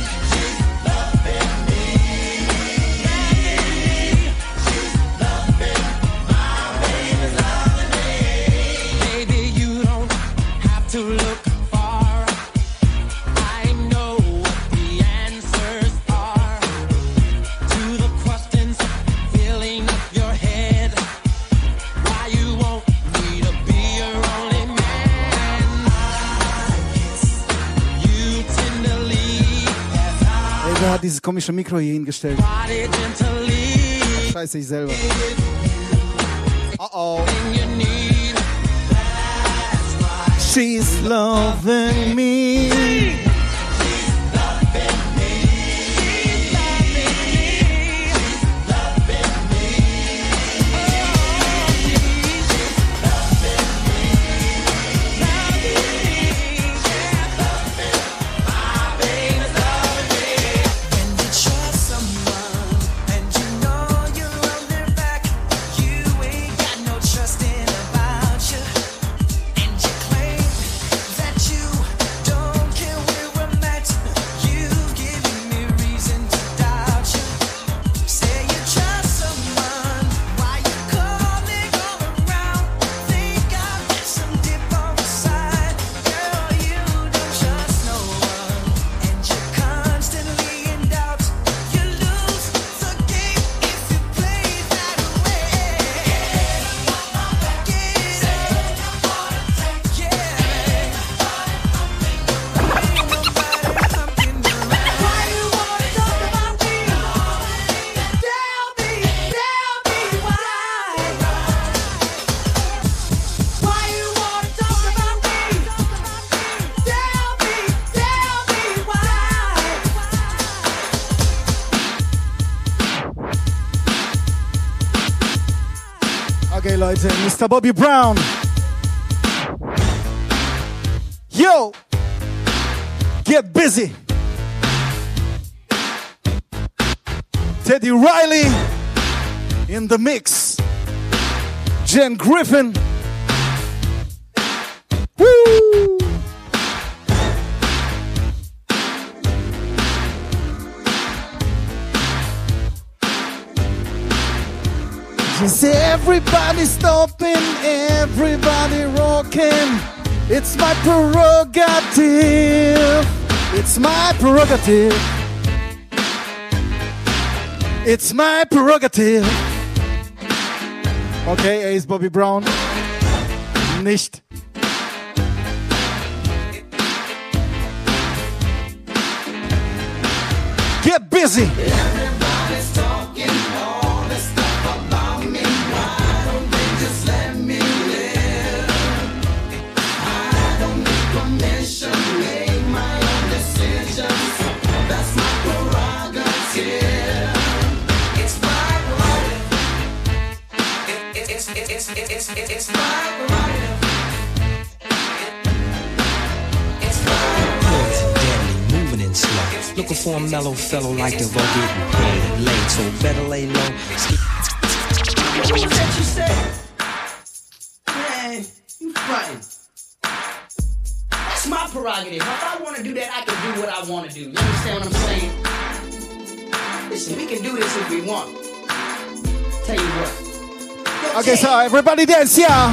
Dieses komische Mikro hier hingestellt? Scheiße, ich selber. Oh oh. She's loving me. Mr. Bobby Brown. Yo! Get busy! Teddy Riley in the mix. Gene Griffin. Woo! Just everybody stopping, everybody rocking. It's my prerogative. It's my prerogative. It's my prerogative. Okay, ist Bobby Brown. Nicht. Get busy. A mellow fellow like the road getting paid late, so better lay low. What was that you said? Man, you frontin'. That's my prerogative. If I want to do that, I can do what I want to do. You understand what I'm saying? Listen, we can do this if we want. Tell you what. Yo, Okay, so everybody dance, yeah.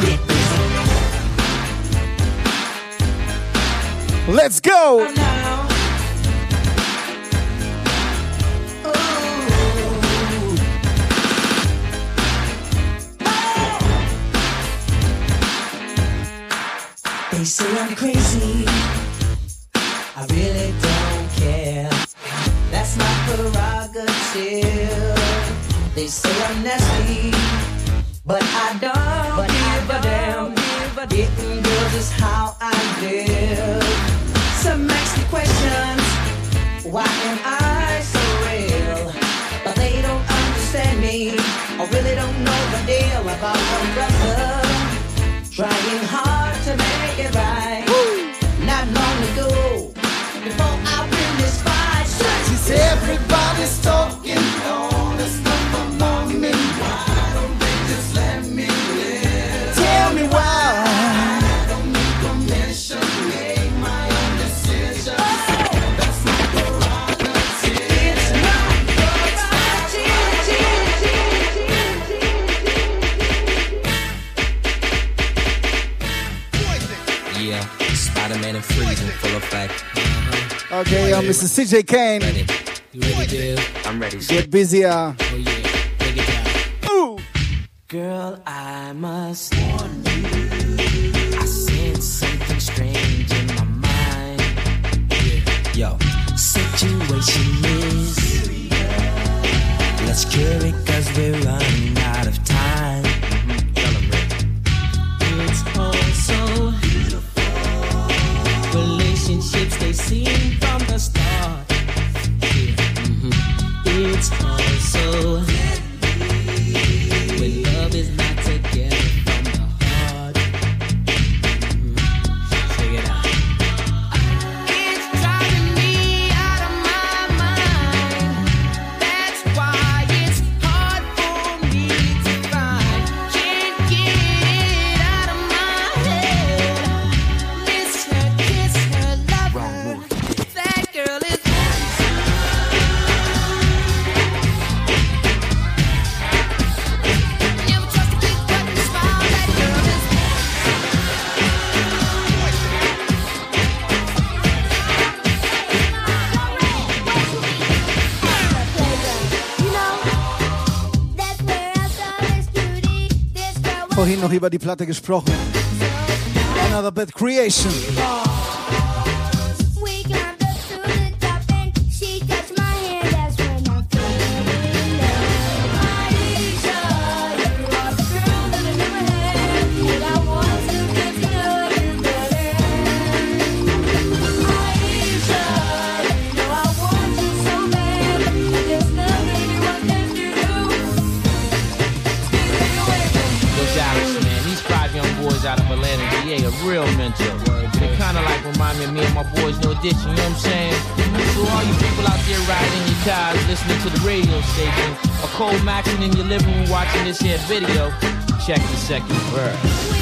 Let's go. They say I'm crazy. I really don't care. That's my prerogative. They say I'm nasty, but I don't but give a damn. Getting girls is how I live. Some ask me questions. Why am I so real? But they don't understand me. I really don't know the deal about one Uh-huh. Okay, yo, Mr. CJ Kane. You ready, Dale? I'm ready. Get busier. Oh yeah, break it down. Ooh. Girl, I must warn you. I sense something strange in my mind. Yo, situation is. Let's cure it cause we're running out of time. Relationships they seem from the start. Yeah, mm-hmm. It's all so Vorhin noch über die Platte gesprochen. Another Bad Creation. Ditch, you know what I'm saying? So all you people out there riding your cars, listening to the radio station, or cold maxing in your living room watching this here video, check the second verse.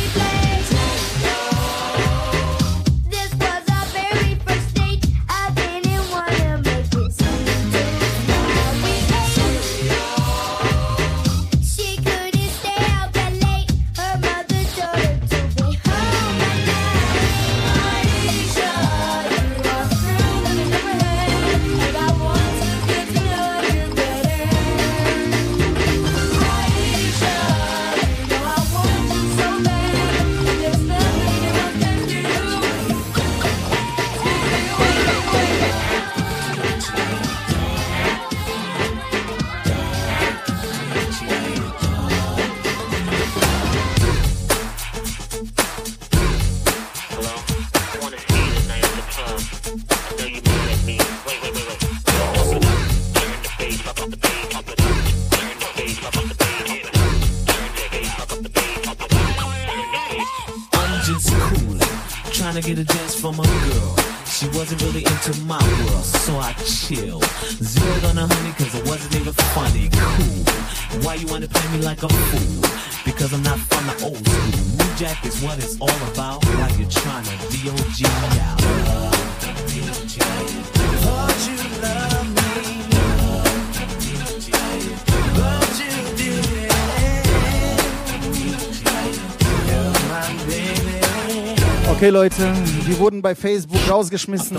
Okay, Leute, die wurden bei Facebook rausgeschmissen.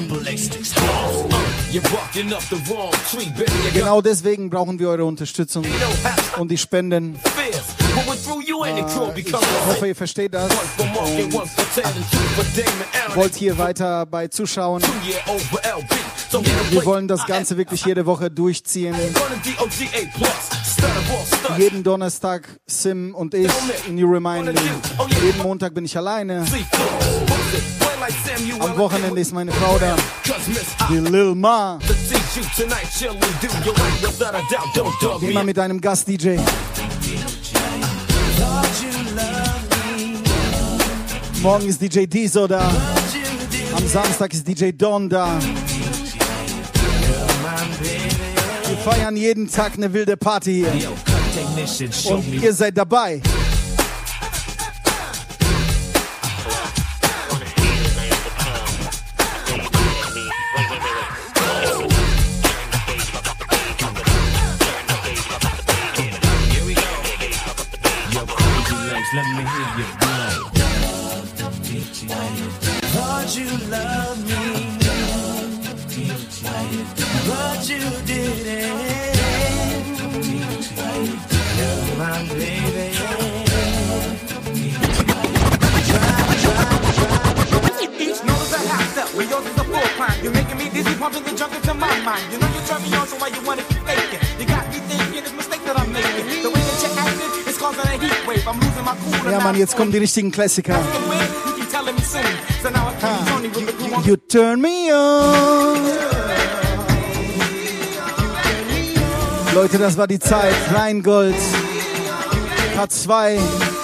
You're barking up the wrong tree, baby. You got Genau deswegen brauchen wir eure Unterstützung und die Spenden. fears. But we're through you and the crew become Ich hoffe, ihr versteht das. for market, one for ten, and two for Damon Aaron. Wollt hier weiter bei zuschauen. Wir wollen das Ganze wirklich jede Woche durchziehen. Jeden Donnerstag Sim und ich in You Remind Me. Jeden Montag bin ich alleine. Am Wochenende ist meine Frau da. Die Lil Ma. Immer mit einem Gast-DJ. Morgen ist DJ Dizo da. Am Samstag ist DJ Don da. Feiern jeden Tag eine wilde Party hier. Und ihr seid dabei. Pumping the junk into my mind. You know you turn me on, so why you wanna keep faking? You got me thinking it's mistake that I'm making. The way that you're acting is causing a heat wave. I'm losing my cool. Ja, Mann, jetzt kommen die richtigen Klassiker. Ha. You turn me on. Leute, das war die Zeit. Rheingold. K2.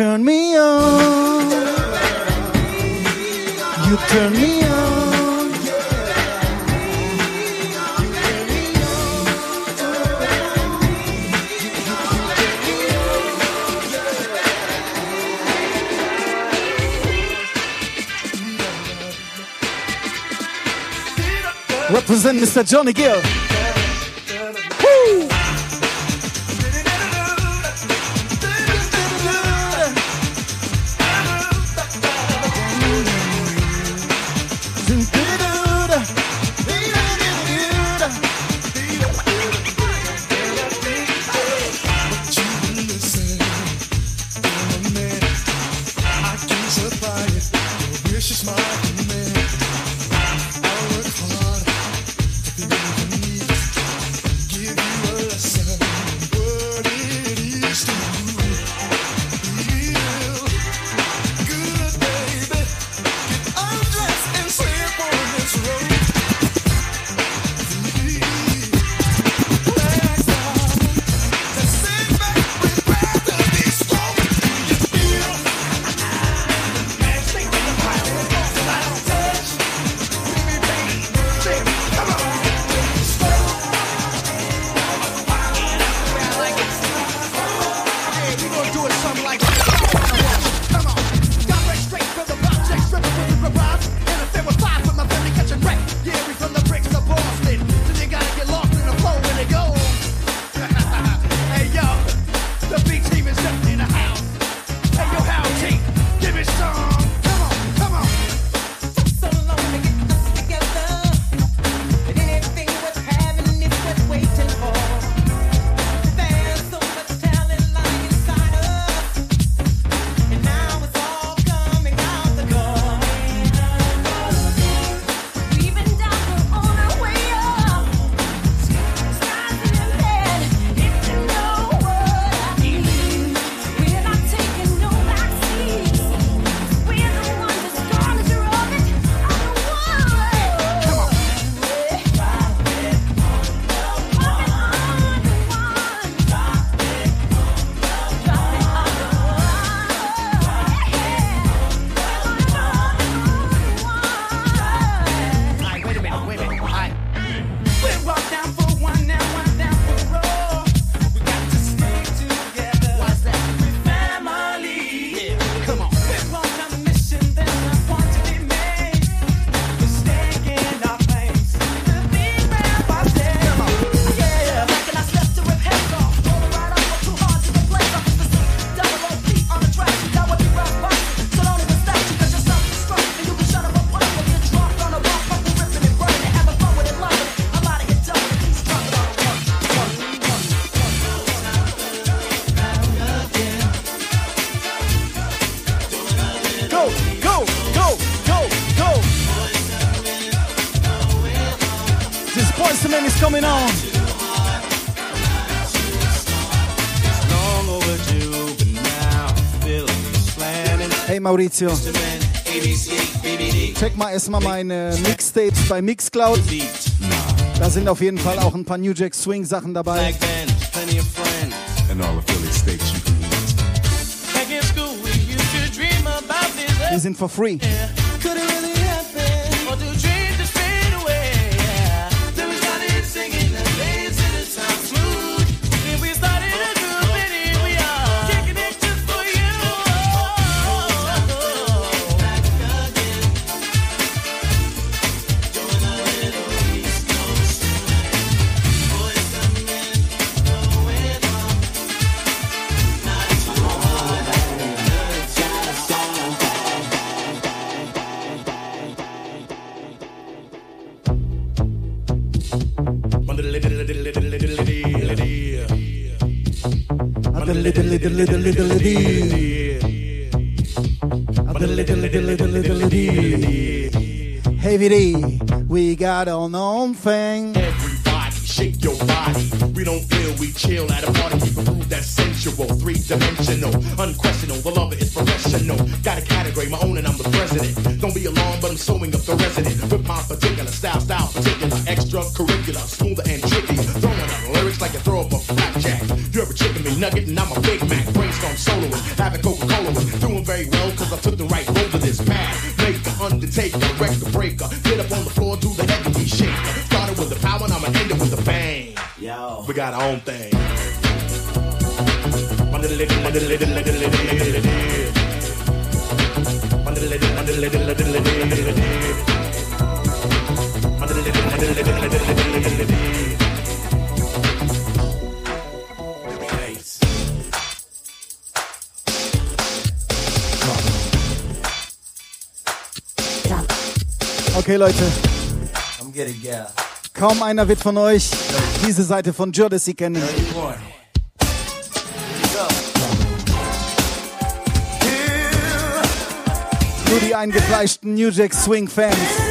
Turn me on. You turn me on. Represent Mr. Johnny Gill. Maurizio. Check mal erstmal meine Mixtapes bei Mixcloud. Da sind auf jeden Fall auch ein paar New Jack Swing Sachen dabei. Die sind for free. Yeah. little little little little Heavy D, we got our own thing. Leute. Kaum einer wird von euch diese Seite von Jodeci kennen. Nur die eingefleischten New Jack Swing Fans.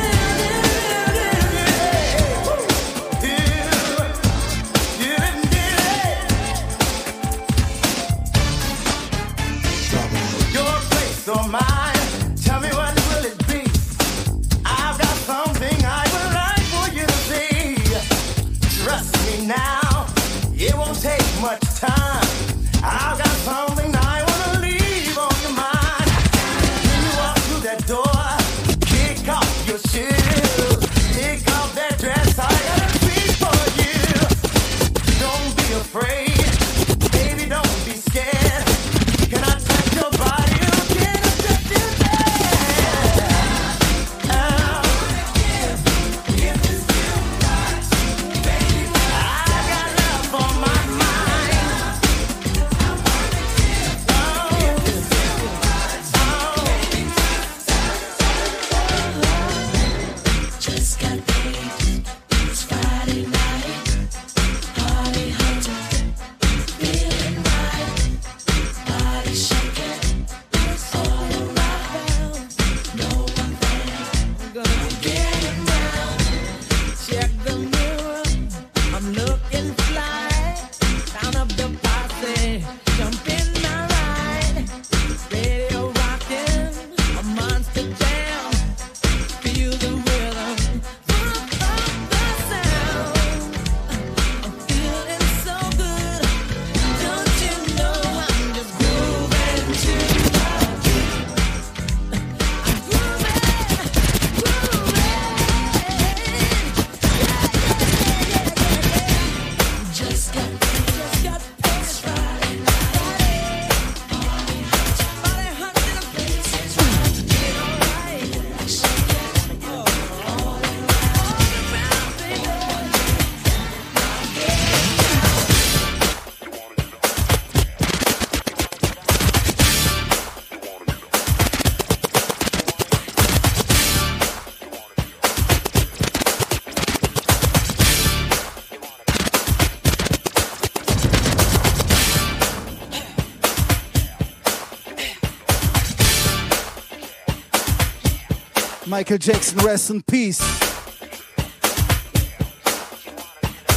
Michael Jackson, rest in peace.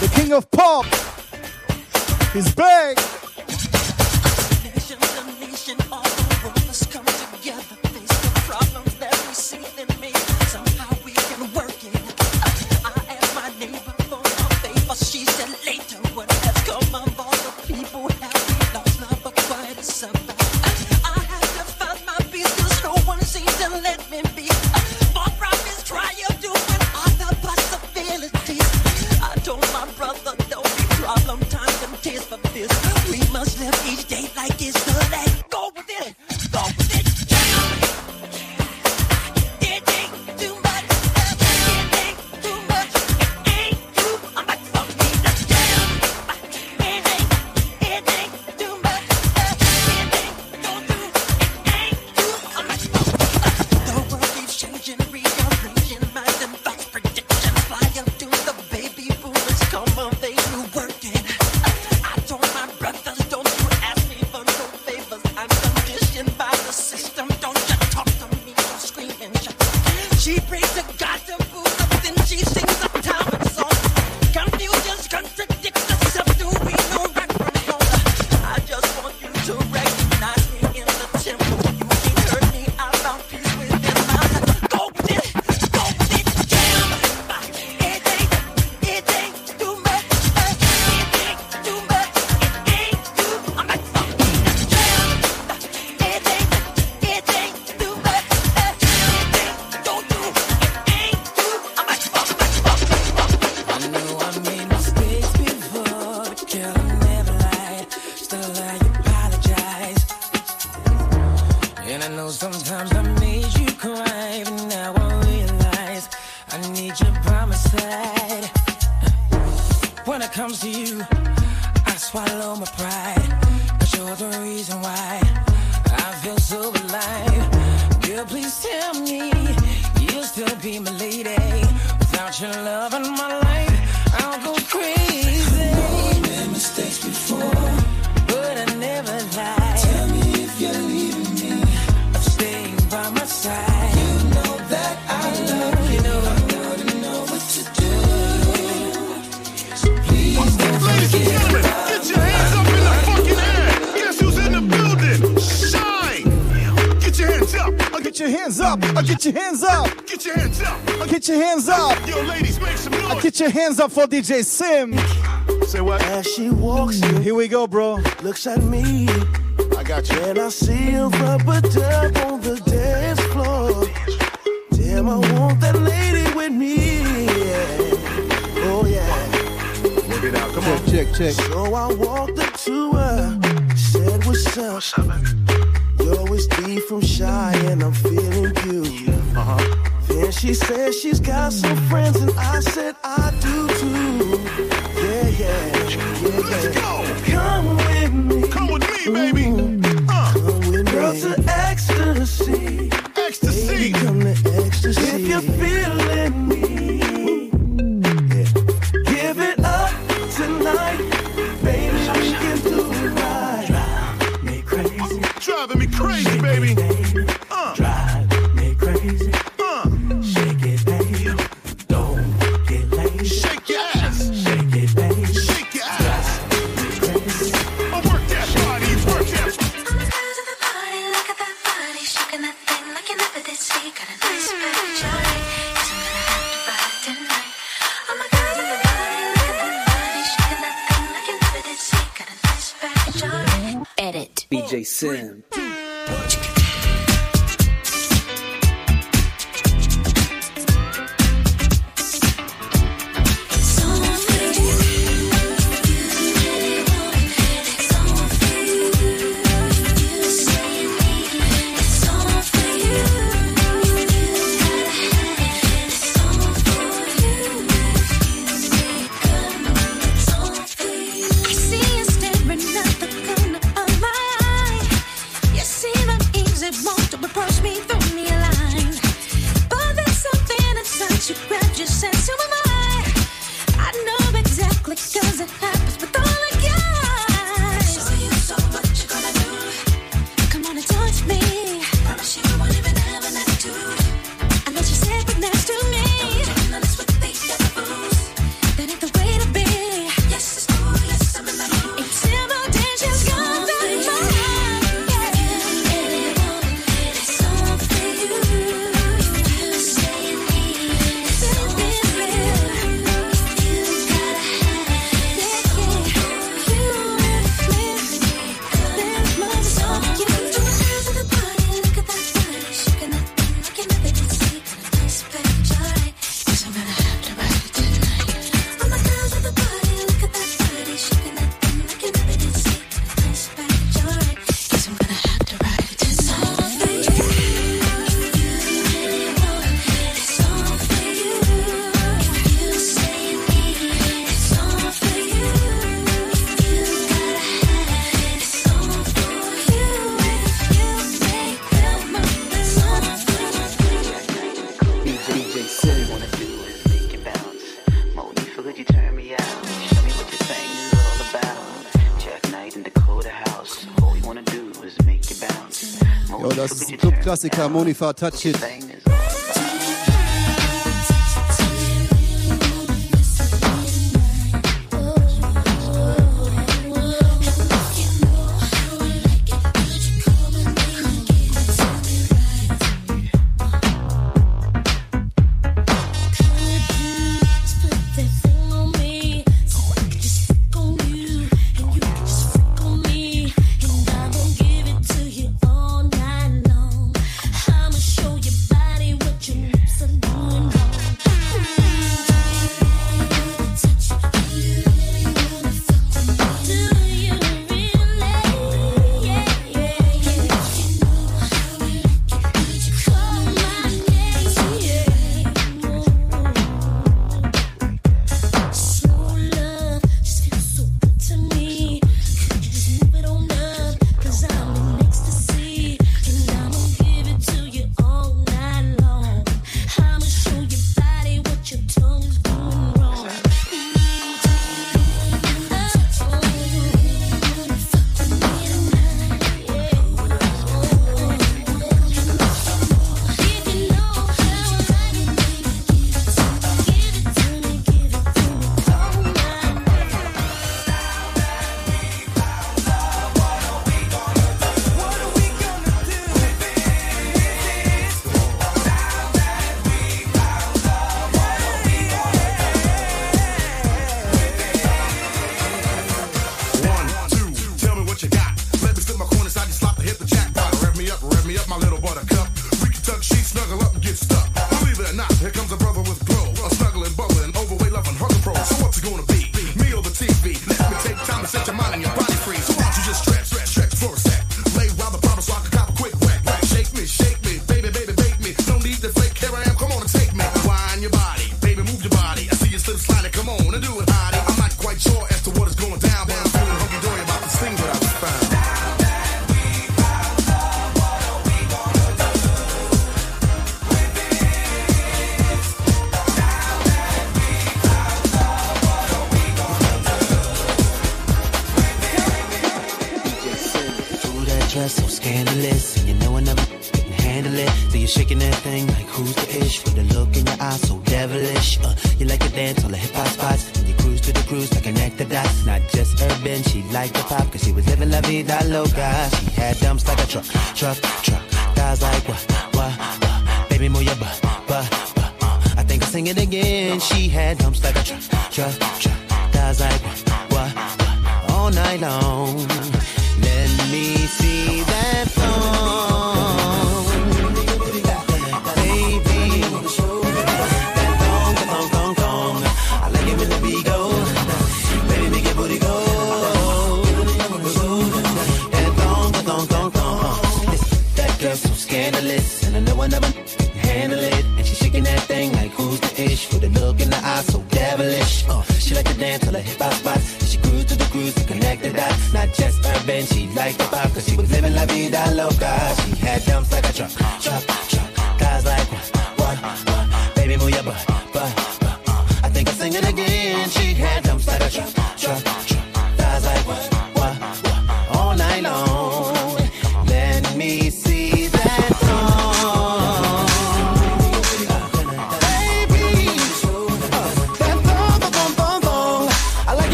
The king of pop is back. up for DJ Sim. Say what? As she walks in, Here we go, bro. Looks at me. I got you. And I see a rubber duck on the dance floor. Damn, I want that lady with me. Yeah. Oh, yeah. Work it out. Come check, on. Check, check. So I walked up to her. Said, What's up? What's up, man? Yo, it's D from Shy, and I'm feeling you. Yeah. Uh-huh. Then she says she's got some friends, and I said, Klassiker, Monifa, Touch It.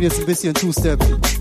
bin jetzt ein bisschen Two-Step.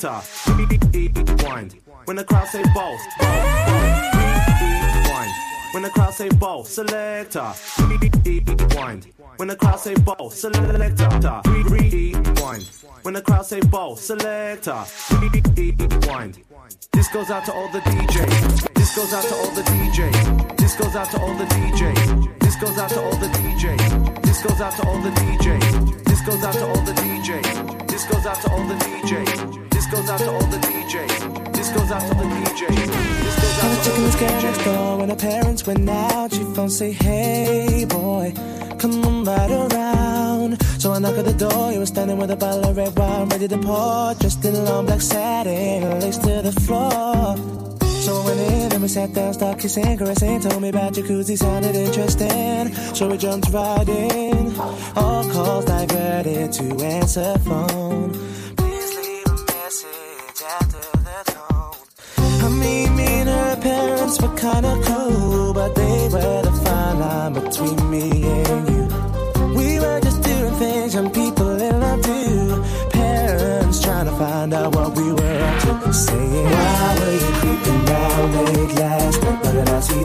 selector. wind When the crowd say ball. When the crowd say bow, selector. say, hey boy, come on right around. So I knock at the door, you were standing with a bottle of red wine ready to pour. Dressed in a long black satin, lace to the floor. So I went in and we sat down, started kissing, caressing. Told me about jacuzzi, sounded interesting. So we jumped right in. All calls diverted to answer phone.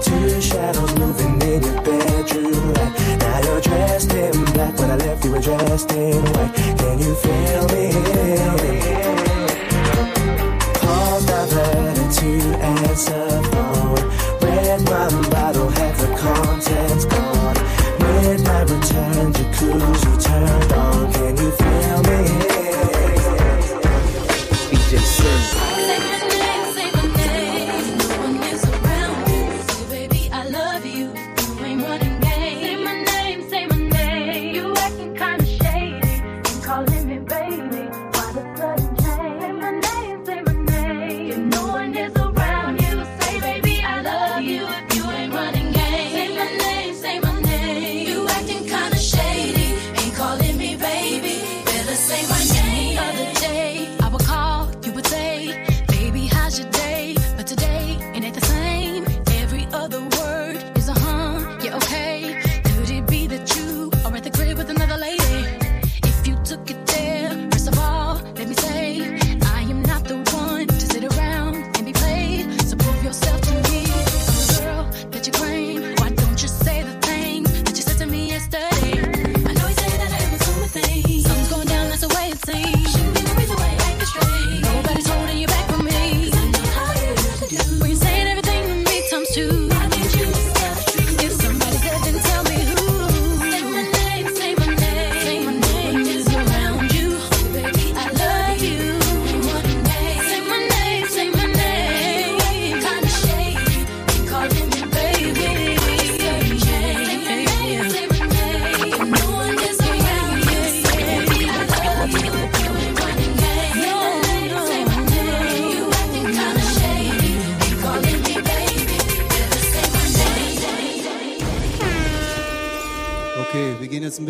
Two shadows moving in your bedroom light. Now you're dressed in black, but I left you were dressed in white. Can you feel me?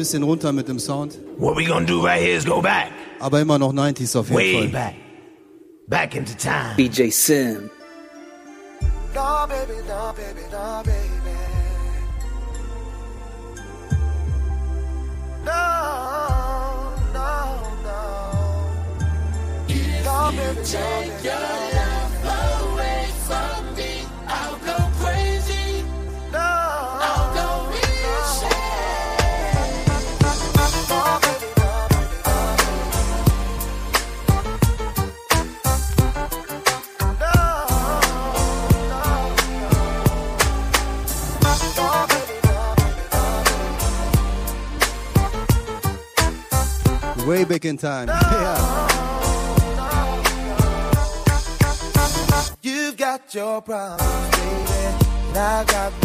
bisschen runter mit dem Sound. What we gonna do right here is go back. Aber immer noch 90s auf jeden Way Fall. Back. back into time. BJ Sim. Mexican time. No, yeah. No, no, You've got your problems, baby,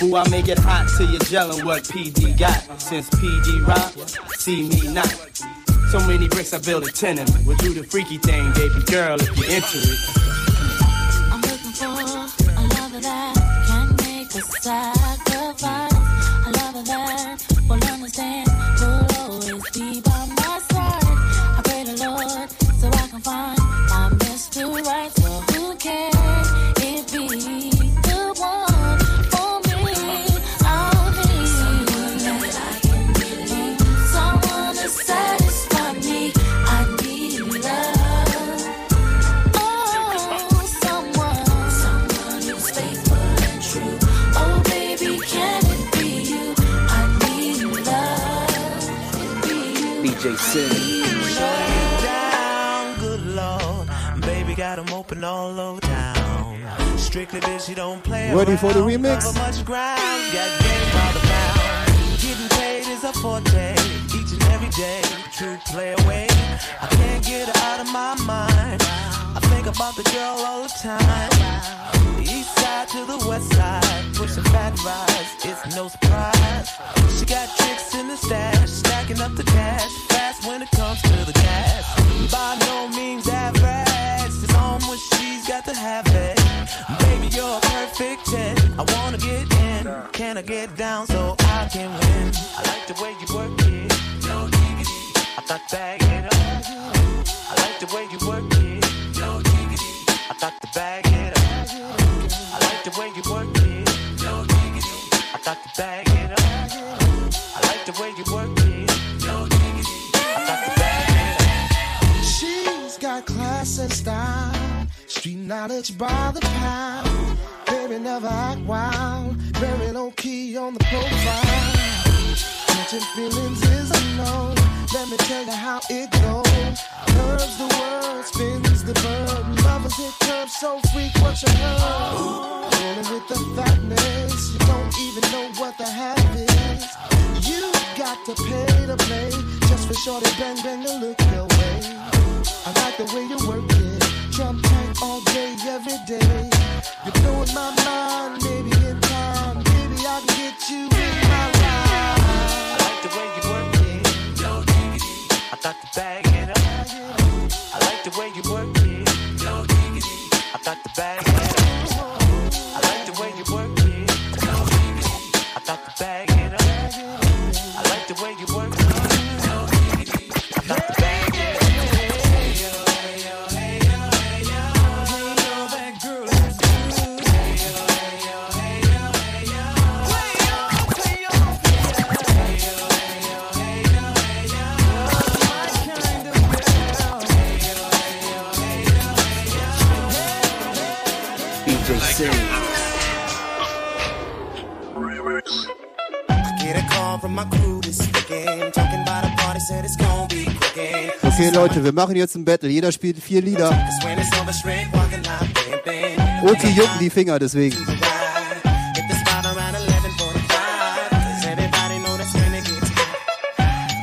Who I make it hot till you're gelling what PD got. Since PD rock, see me not. So many bricks I build a tenement. We'll do the freaky thing, baby girl, if you're into it. all low down. Strictly don't play Ready around. for the remix? Much ground, got game. Getting paid is a forte, each and every day. True play away. I can't get out of my mind. I think about the girl all the time. East side to the west side, pushing fat rise, it's no surprise. She got tricks in the stash, stacking up the cash fast when it comes to the gas. By no means average. It's almost she's got to have it. Baby, you're perfect 10. I wanna get in. Can I get down so I can win? I like the way you work it. No diggity. I got that. Knowledge by the pound. Baby never act wild, very low key on the profile. Catching feelings is unknown. Let me tell you how it goes. Curves the word, spins the bird. Lovers it curves so freak what you heard. Rolling with the fatness, you don't even know what the half is. You got to pay to play just for shorty bang bang to look your way. I like the way you work it, jump all day, every day. You're blowing my mind, maybe in time, baby I can get you in my life. I like the way you work it. No diggity. I thought to bag it up. I like the way you Okay, Leute, wir machen jetzt ein Battle. Jeder spielt vier Lieder. Cause when it's over, straight walking like bam bam. Oki jucken die Finger, deswegen. Hit the spot around 11:45. Cause everybody know that's when it gets hot.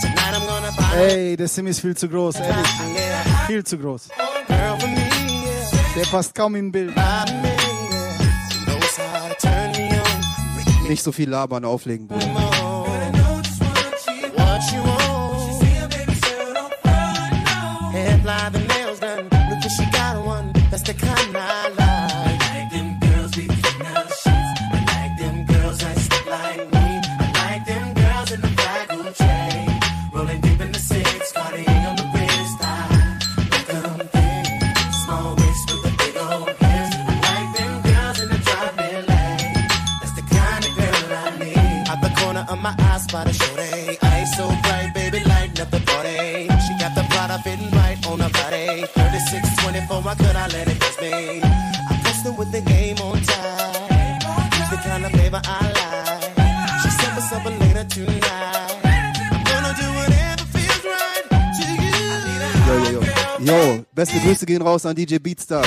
Tonight I'm gonna buy Ey, der Sim ist viel zu groß, ehrlich. Viel zu groß. girl for me. Yeah. Der passt kaum in ein Bild. Knows how to turn me on. Nicht so viel labern, auflegen, Bruder. The kind I like. like them girls out of sheets. I like them girls that stick like me. I like them girls in the black chain. Rolling deep in the six, Cartier on the wrist. I look at 'em thick, small waist with the big old hips. I like them girls in the driving lane. That's the kind of girl I need. At the corner of my eye, spot a beste Grüße gehen raus an DJ Beatstar.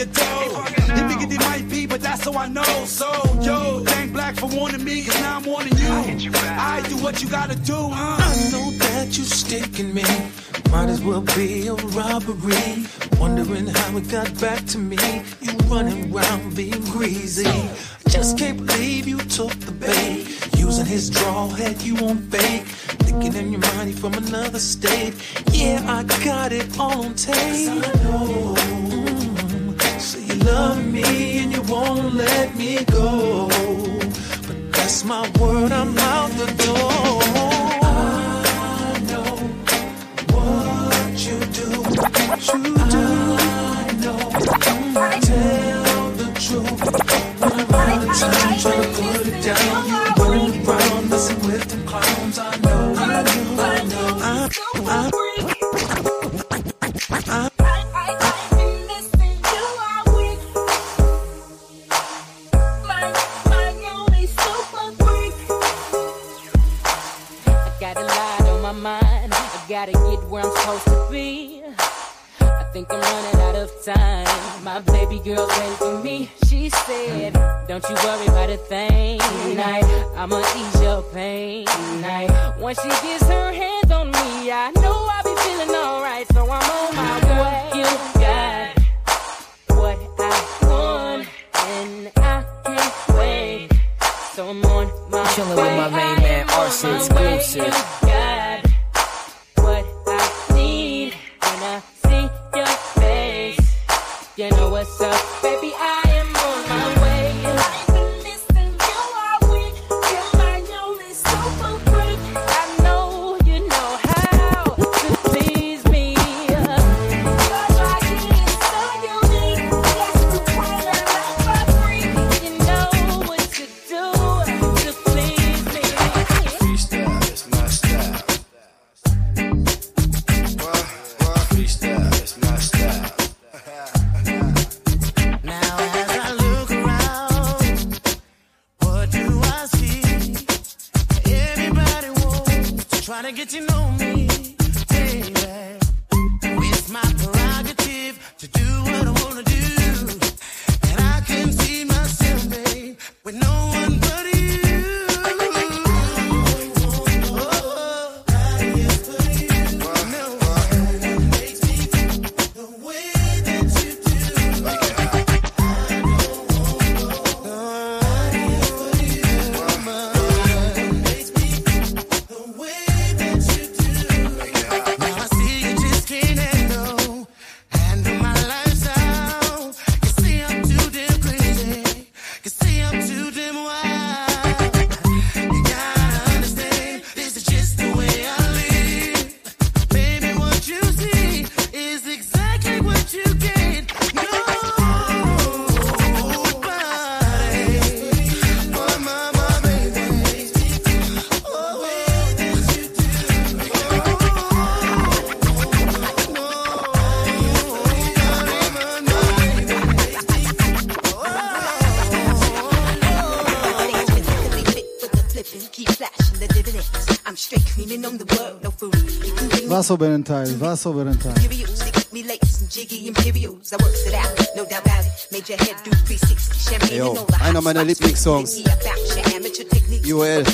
Crazy little mommy knows how to turn me on. Freak me from the night till early morning. Knows just what she she wants. See a baby girl on the front door. Hair fly, the nail done. She got clowns. He told me it, it's about about to go go. Yeah, he told me shorty only out for your dough. He figured it might be, but that's how I know. So yo, thank Black for warning me, cause now I'm warning you. I do what you gotta do, huh? I know that you sticking me. Might as well be a robbery. Wondering how it got back to me. You running around being greasy. I just can't believe you took the bait. Using his draw, had you on fake. Thinking in your mind he from another state. Yeah, I got it all on tape. I know. Mm, love me and you won't let me go. But that's my word, I'm out the door. I know what you do, what you do. I know, tell the truth. When I'm out of time, trying to put it down. You going around messing with them clowns. I know, I know, I know. I, head do 360, champagne Yo, and all the hot einer meiner spots. Lieblingssongs. Thinking about your amateur techniques. UL.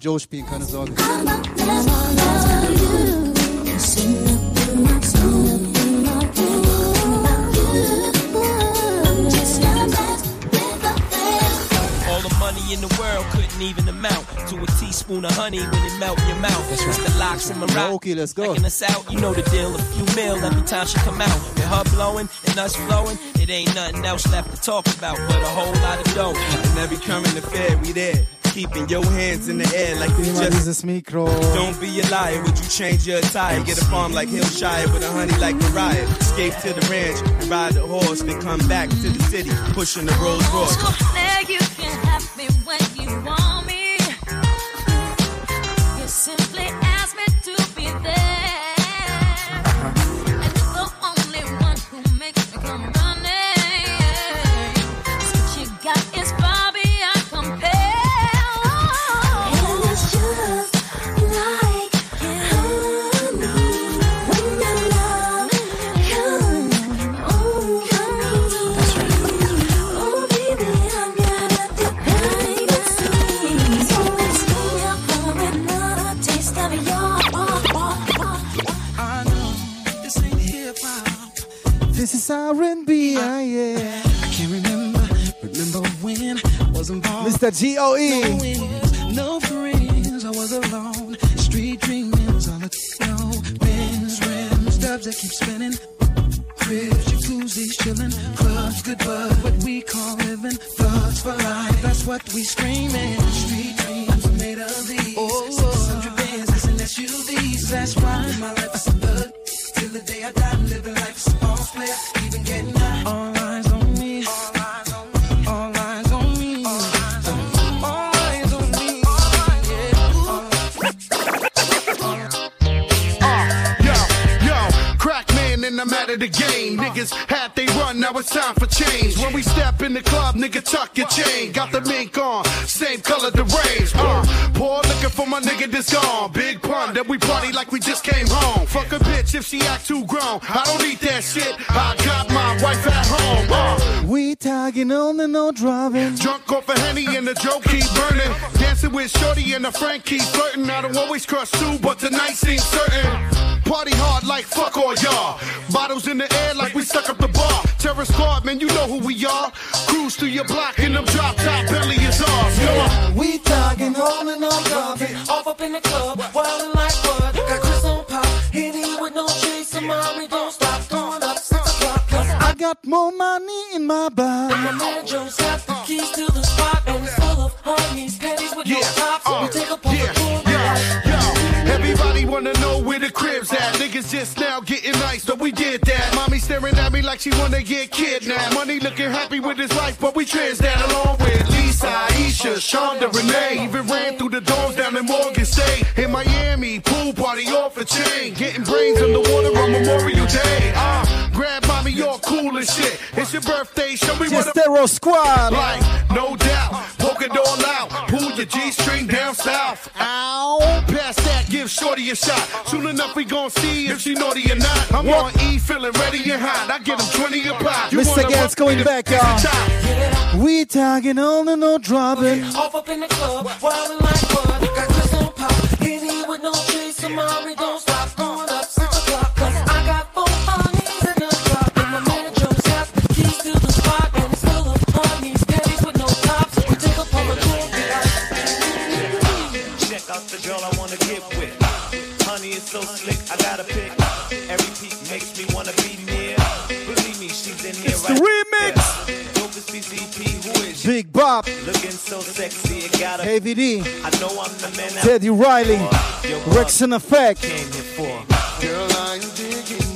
Fall noch was von Joe spielen, keine Sorge. All the money in the world couldn't even amount to a teaspoon of honey when it melt in your mouth. That's right. the locks from Morocco. Okay, let's go. Taking us out, you know the deal. A few mil every time she come out. With her blowing and us flowing, it ain't nothing else left to talk about but a whole lot of dough. And every current affair, we there. Keeping your hands in the air like it's just. dieses Mikro. Don't be a liar, would you change your attire? Get a farm like Hillshire with a honey like Mariah. Escape to the ranch, ride the horse, then come back to the city, pushing the Rolls Royce. Involved. G.O.E.. color. Uh, poor looking for my nigga that's gone. Big pun, that we party like we just came home. Fuck a bitch if she act too grown. I don't need that shit. I got my wife at home. Uh, We tagging on the no driving. Drunk off a henny and the joke keep burning. Dancing with Shorty and the friend keep flirting. I don't always crush too, but tonight seems certain. Party hard like fuck all y'all. Bottles in the air like we stuck up the bar. Terror squad, man, you know who we are. Cruise through your block in them drop top belly is ours. Come on. We thuggin' on and on, driving off up in the club, wildin' like what? Got Chris on pop, hitting with no chase, mommy don't stop, going up six o'clock. Cause I got more money in my bag. my man Joe's got the keys to the spot, and it's full of honeys, panties with no tops. we uh, take a pause, yeah, yeah. Niggas just now getting nice, but we did that. Mommy staring at me like she wanna get kidnapped. Money looking happy with his life, but we trans that along with Lisa, Aisha, Shonda, Renee. Even ran through the doors down in Morgan State. In Miami, pool party off a chain. Getting brains underwater on Memorial Day. Uh, grab mommy, y'all cool and shit. It's your birthday, show me what Estero Squad. like, no doubt. Poke it all out. Pull your G string down south. Ow. Pass that, give Shorty a shot. Soon enough, we gon' see if she naughty or not. I'm on E, feeling ready and hot. I give him 20 a pop. You Mr. wanna Gans walk going back, y'all. We tagging on and no dropping. Off up in the club, wildin' like bud. Got Chris on pop, hit with no chase. Amari don't stop, going so slick, I gotta pick. Every peak makes me wanna be near. Believe me, she's in here It's the remix. Yeah. Focus BCP, who is? Big Bub, Looking so sexy, it gotta Heavy D, I know I'm the man Teddy Riley, Wreckx-N-Effect. came here for. Girl, I'm digging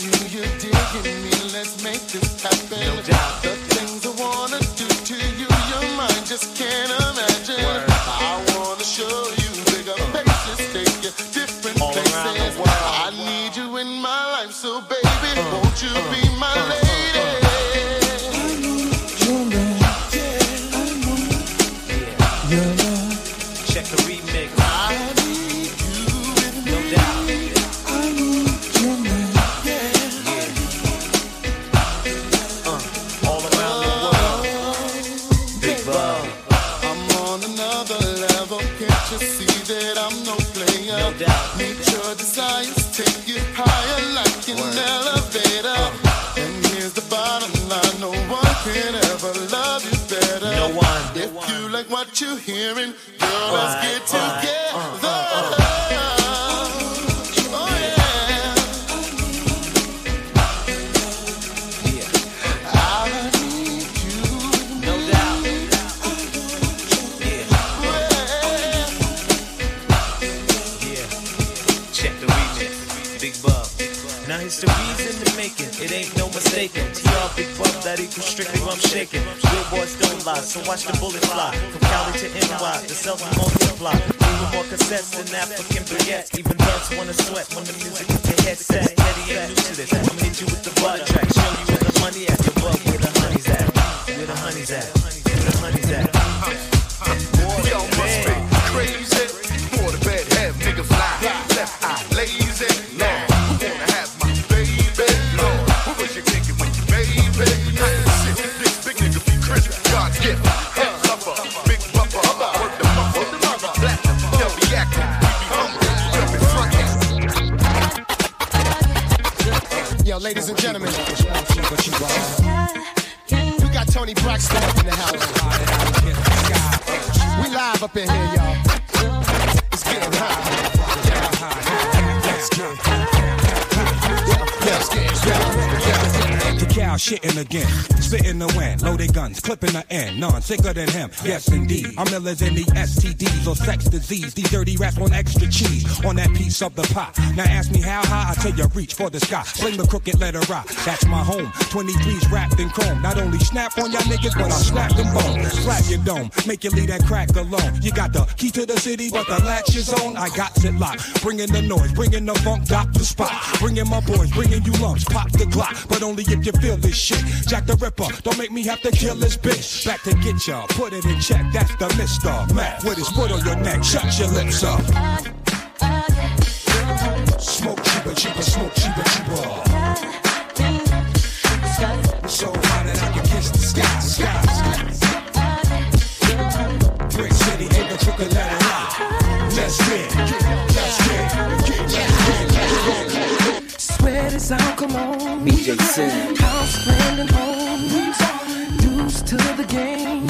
Yeah. Yeah. Yeah. Check the remix. Big Bub. Now here's the reason to make it. It ain't no mistaking. Big Bub that equals strictly rum shaking. Boys don't lie, so watch the bullet fly. From Cali to NY, the cells will multiply. Even more cassettes than African baguettes. Even birds wanna sweat when the music hits your headset. Steady ain't new to this. I'ma hit you with the butter track. Show you where the money at. Your bub, where the honey's at. Where the honey's at. Where the honey's at. Yo, must be crazy. For the bed, have nigga fly. Left eye ladies and gentlemen, we got Toni Braxton in the house. We live up in here, y'all. It's getting hot. The cow shitting again, spitting the wind, loaded guns, clipping the end, none sicker than him. Yes, indeed. I'm illers in the STDs or sex disease. These dirty rats want extra cheese on that piece of the pot. Now ask me how high, I tell you reach for the sky. Sling the crooked letter rock, that's my home. 23's wrapped in chrome. Not only snap on y'all niggas, but I'll snap them bones. Slap your dome, make you leave that crack alone. You got the key to the city, but the latch is on. I got it locked. Bringing the noise, bringing the funk, dock the spot. Bringing my boys, bringing you lumps, pop the Glock. But only if you feel this shit. Jack the Ripper, don't make me have to kill this bitch. Back to get ya, put it in check. That's the Mr. Mac with his foot on your neck. Shut your lips up. Smoke cheaper, cheaper, smoke cheaper, cheaper. Is out, come on. DJ Sim. House branding homes. Dues to the game.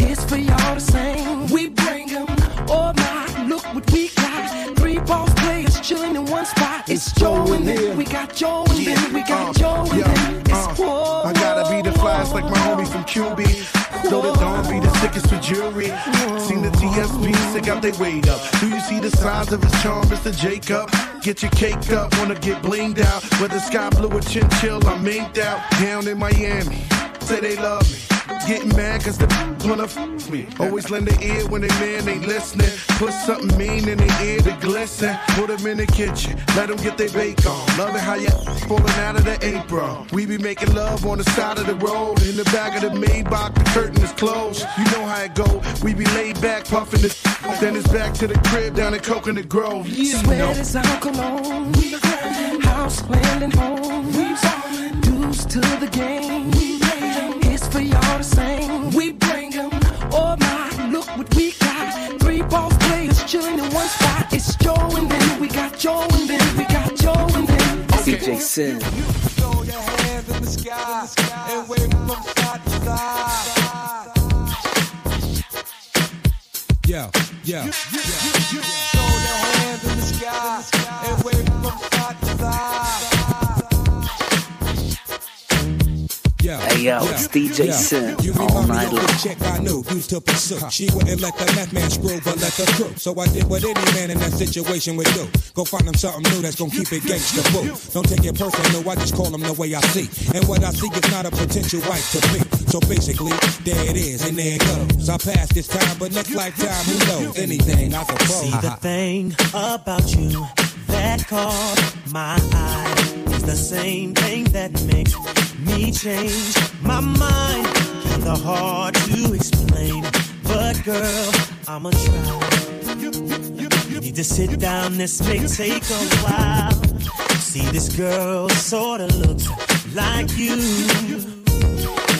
It's for y'all to sing. We bring 'em all night. Look what we got. Three boss players chilling in one spot. It's Joe and then we got Joe and then we got uh, Joe and then it's uh, whoa. Like my homie from QB. Though the dawn be the sickest with jewelry. Seen the TSP, stick out they weight up. Do you see the size of his charm, Mr. Jacob? Get your caked up, wanna get blinged out. Whether sky blue or chinchill, I'm minked out. Down in Miami, say they love me. Getting mad cause the wanna f me. Always lend an ear when they man ain't listening. Put something mean in their ear to glisten. Put them in the kitchen, let them get their bake on. Love it how you falling out of the apron. We be making love on the side of the road. In the back of the Maybach, the curtain is closed. You know how it go. We be laid back, puffing this. Then it's back to the crib down in Coconut Grove. Yeah. Sweat is our cologne. House, land, and home. Dues to the game. It's for y'all to sing. We bring 'em. Oh my, look what we got. Three boss players chilling in one spot. It's Joe and then we got Joe and then we got Joe and then. DJ Sim. Throw your hands in the sky and wave them from side to side. Yeah, yeah. Throw your hands in the sky and wave them from Yeah. Hey yo, it's DJ Sim You all remind me night of long. the chick I knew used to pursue. She wouldn't let the meth man screw, but let the crew. So I did what any man in that situation would do. Go find him something new that's gonna keep it gangsta boo. Don't take it personal, no, I just call him the way I see. And what I see is not a potential wife to be. So basically, there it is, and there it goes. I passed this time, but next lifetime, who knows? Anything, I suppose. See the thing about you that caught my eye is the same thing that makes me change my mind. Kinda hard to explain, but girl, I'ma try. You need to sit down, this may take a while. See, this girl sorta looks like you.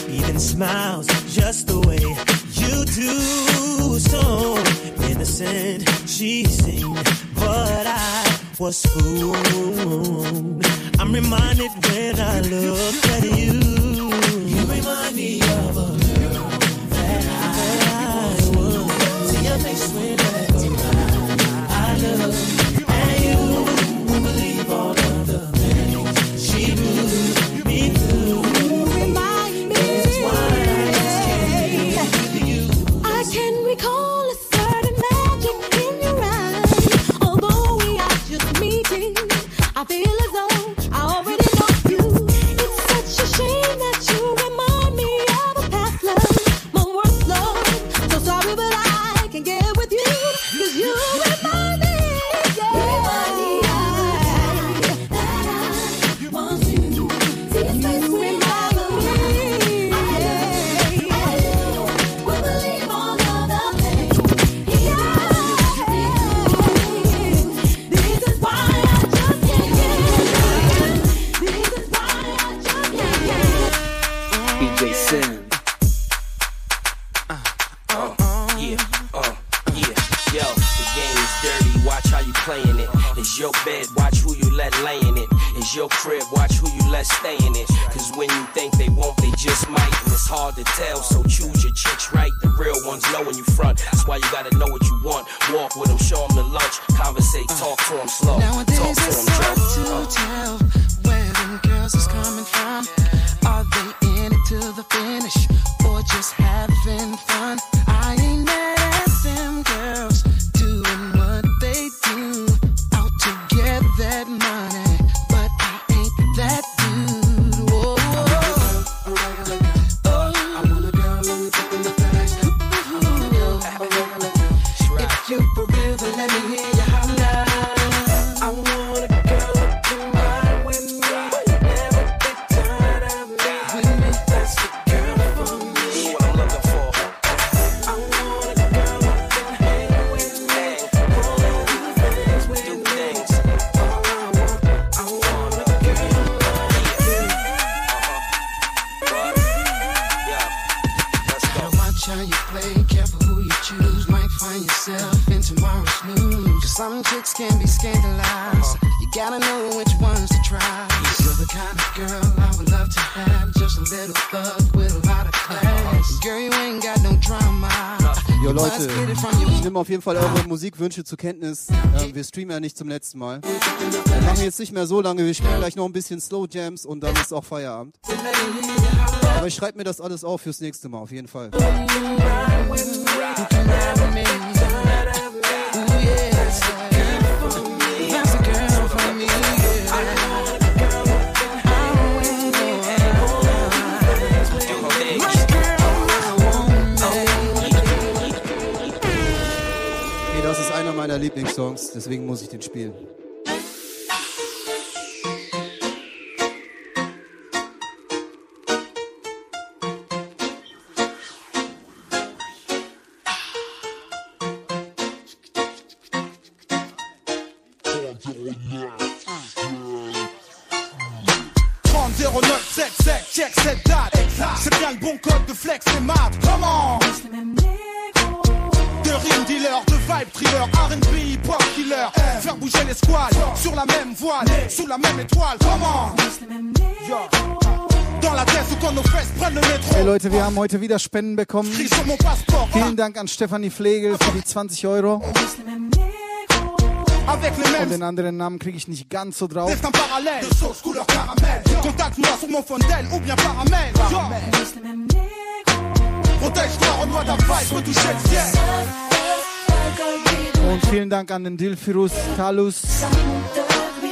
Even smiles just the way you do. So innocent she seemed, but I was fooled. I'm reminded when I look at you. You remind me of a Musikwünsche zur Kenntnis. Ähm, wir streamen ja nicht zum letzten Mal. Äh, wir machen jetzt nicht mehr so lange. Wir spielen gleich noch ein bisschen Slow Jams und dann ist auch Feierabend. Aber ich schreibe mir das alles auf fürs nächste Mal, auf jeden Fall. meiner Lieblingssongs, deswegen muss ich den spielen. étoiles. Hey Leute, wir haben heute wieder Spenden bekommen. Vielen Dank an Stefanie Flegel für die 20 Euro. Und den anderen Namen kriege ich nicht ganz so drauf. Und vielen Dank an den Dilfirus Talus.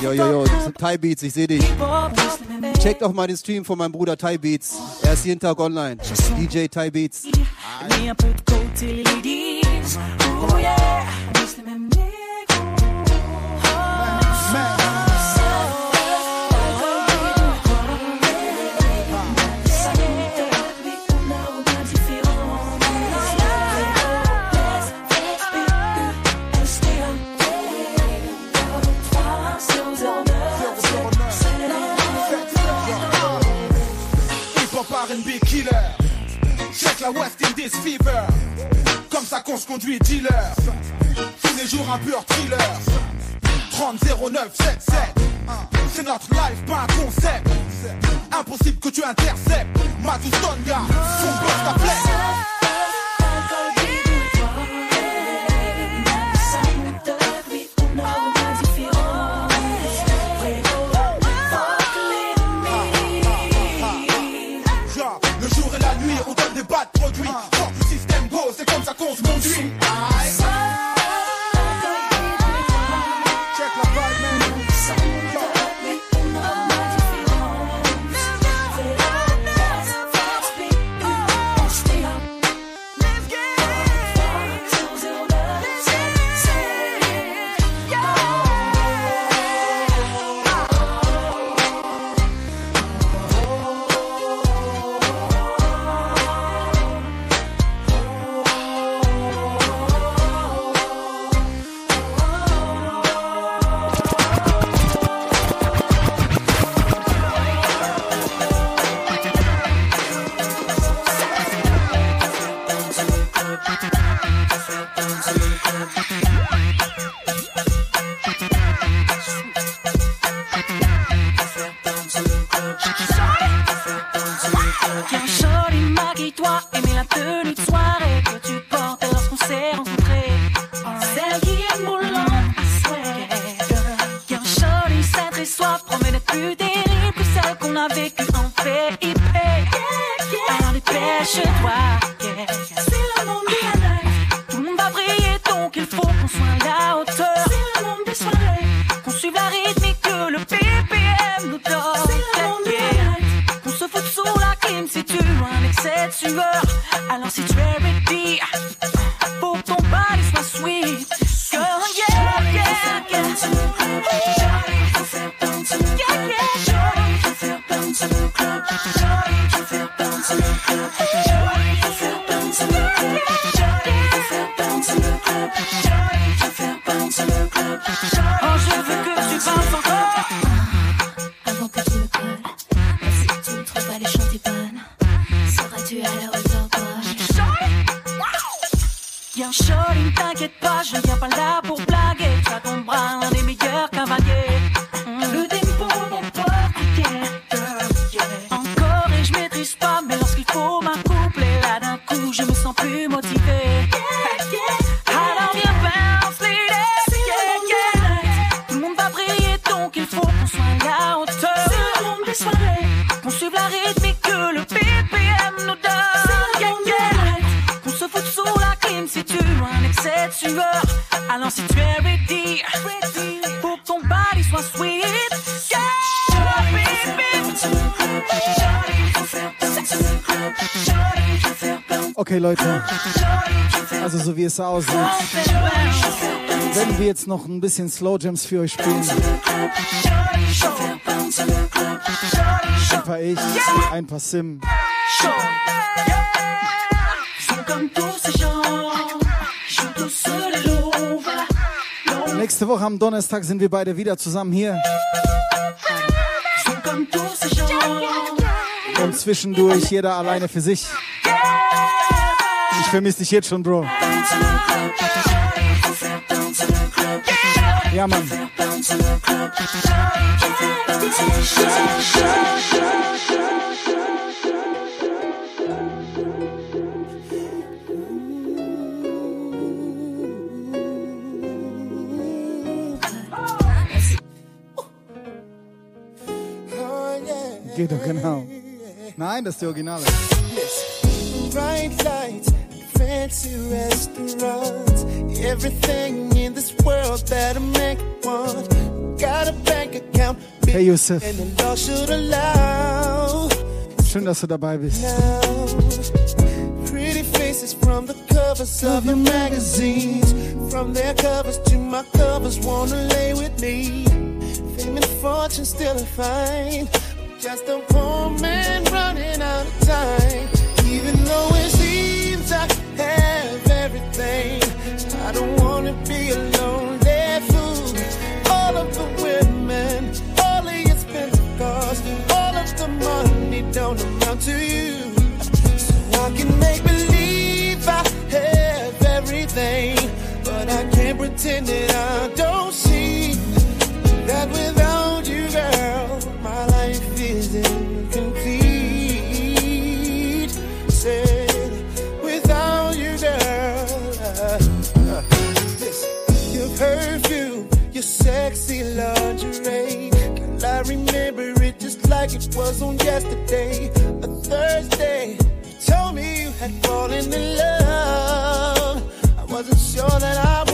Yo, yo, yo! Thai Beats, ich sehe dich. Check doch mal den Stream von meinem Bruder Thai Beats. Er ist jeden Tag online. DJ Thai Beats. Aye. West Indies Fever. Comme ça qu'on se conduit, dealer. Tous les jours un pur thriller. 300977. C'est notre life, pas un concept. Impossible que tu interceptes. Madou Stonga, son boss jetzt noch ein bisschen Slow Jams für euch spielen. Ein paar ich, ein paar Sim. Nächste Woche am Donnerstag sind wir beide wieder zusammen hier. Und zwischendurch jeder alleine für sich. Ich vermisse dich jetzt schon, Bro. Ja, Mann. Geht doch genau. Nein, das ist die Originale. Yes. Bright lights, fancy restaurant. everything in this world that a man wants. Got a bank account. Hey Yusuf. Schön, dass du dabei bist. from the covers of the magazines. From their covers to my covers, wanna lay with me. Fame and fortune still a fine. Just a poor man running out of time. Even though it's I don't wanna be a lonely fool. All of the women, all of your all of the money don't amount to you. So I can make believe I have everything, but I can't pretend that I don't. it was on yesterday, a Thursday. You told me you had fallen in love. I wasn't sure that I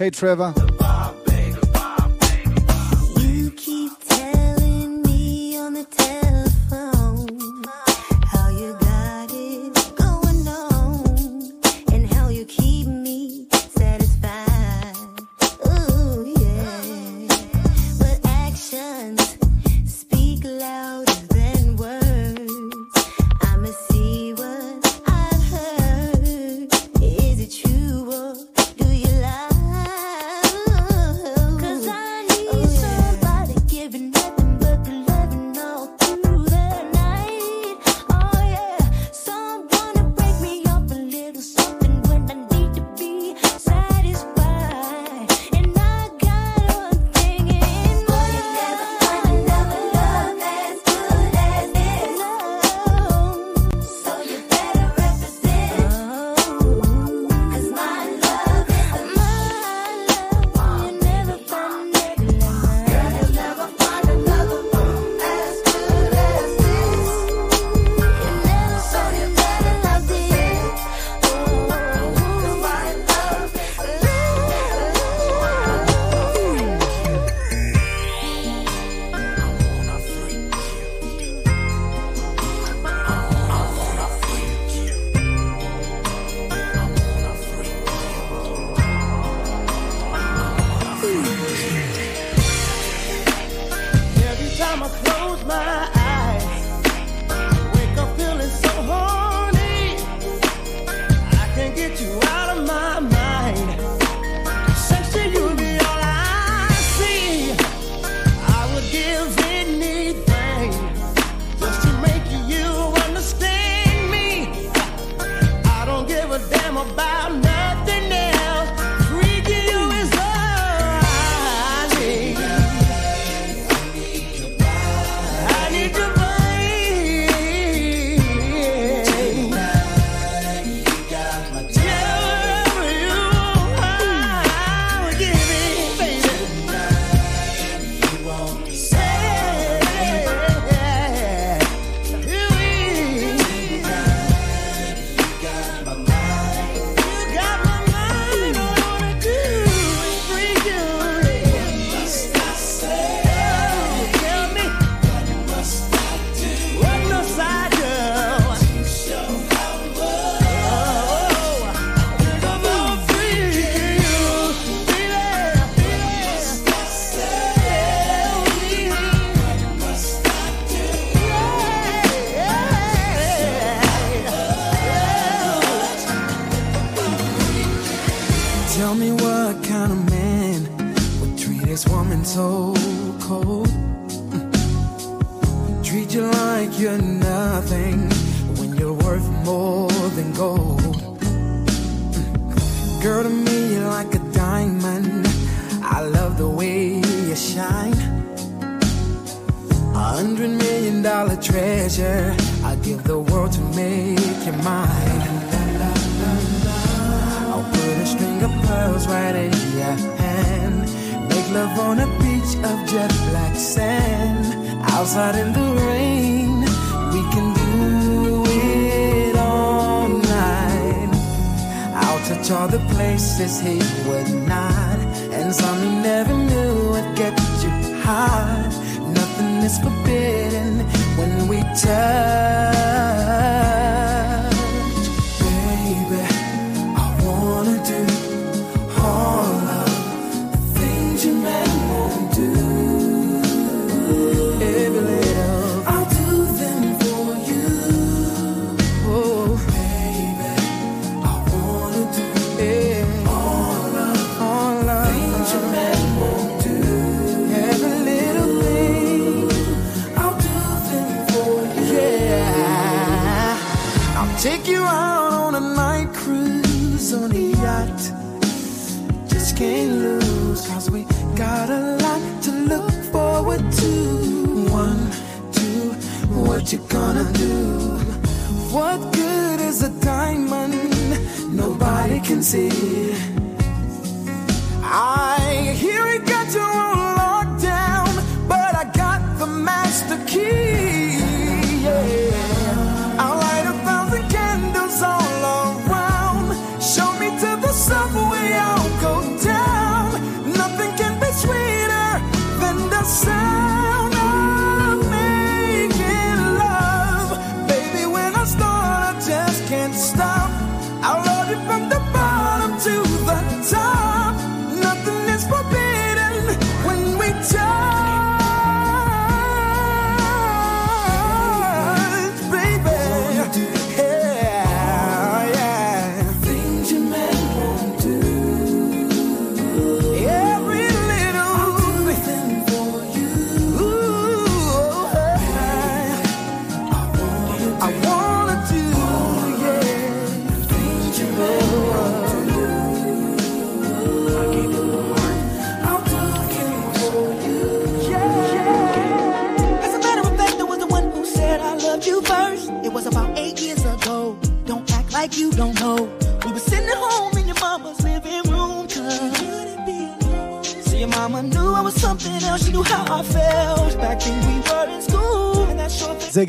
Hey Trevor.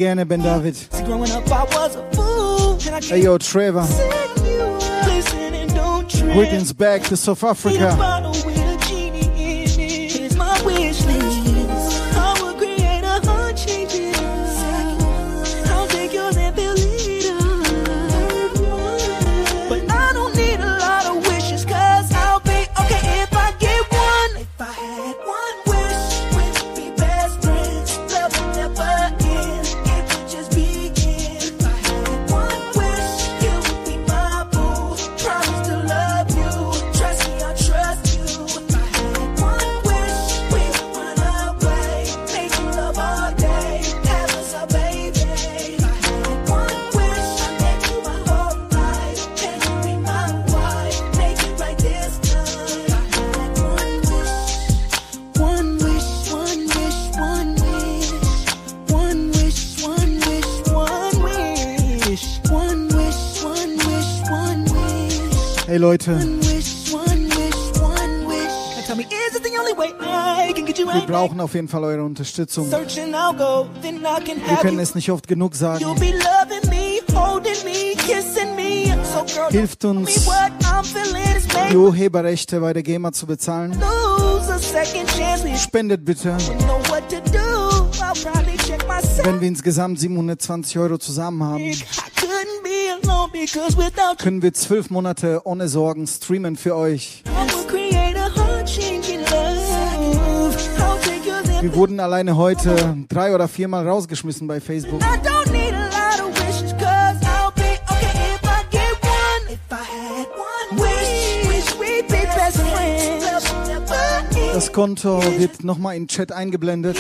again, Ben David. See, growing up, I was a fool. Hey, yo, Trevor. Greetings back to South Africa. Leute. Wir brauchen auf jeden Fall eure Unterstützung. Wir können es nicht oft genug sagen. Hilft uns, die Urheberrechte bei der GEMA zu bezahlen. Spendet bitte. Wenn wir insgesamt 720 Euro zusammen haben können wir zwölf Monate ohne Sorgen streamen für euch. Wir wurden alleine heute drei oder viermal rausgeschmissen bei Facebook. Das Konto wird nochmal im Chat eingeblendet.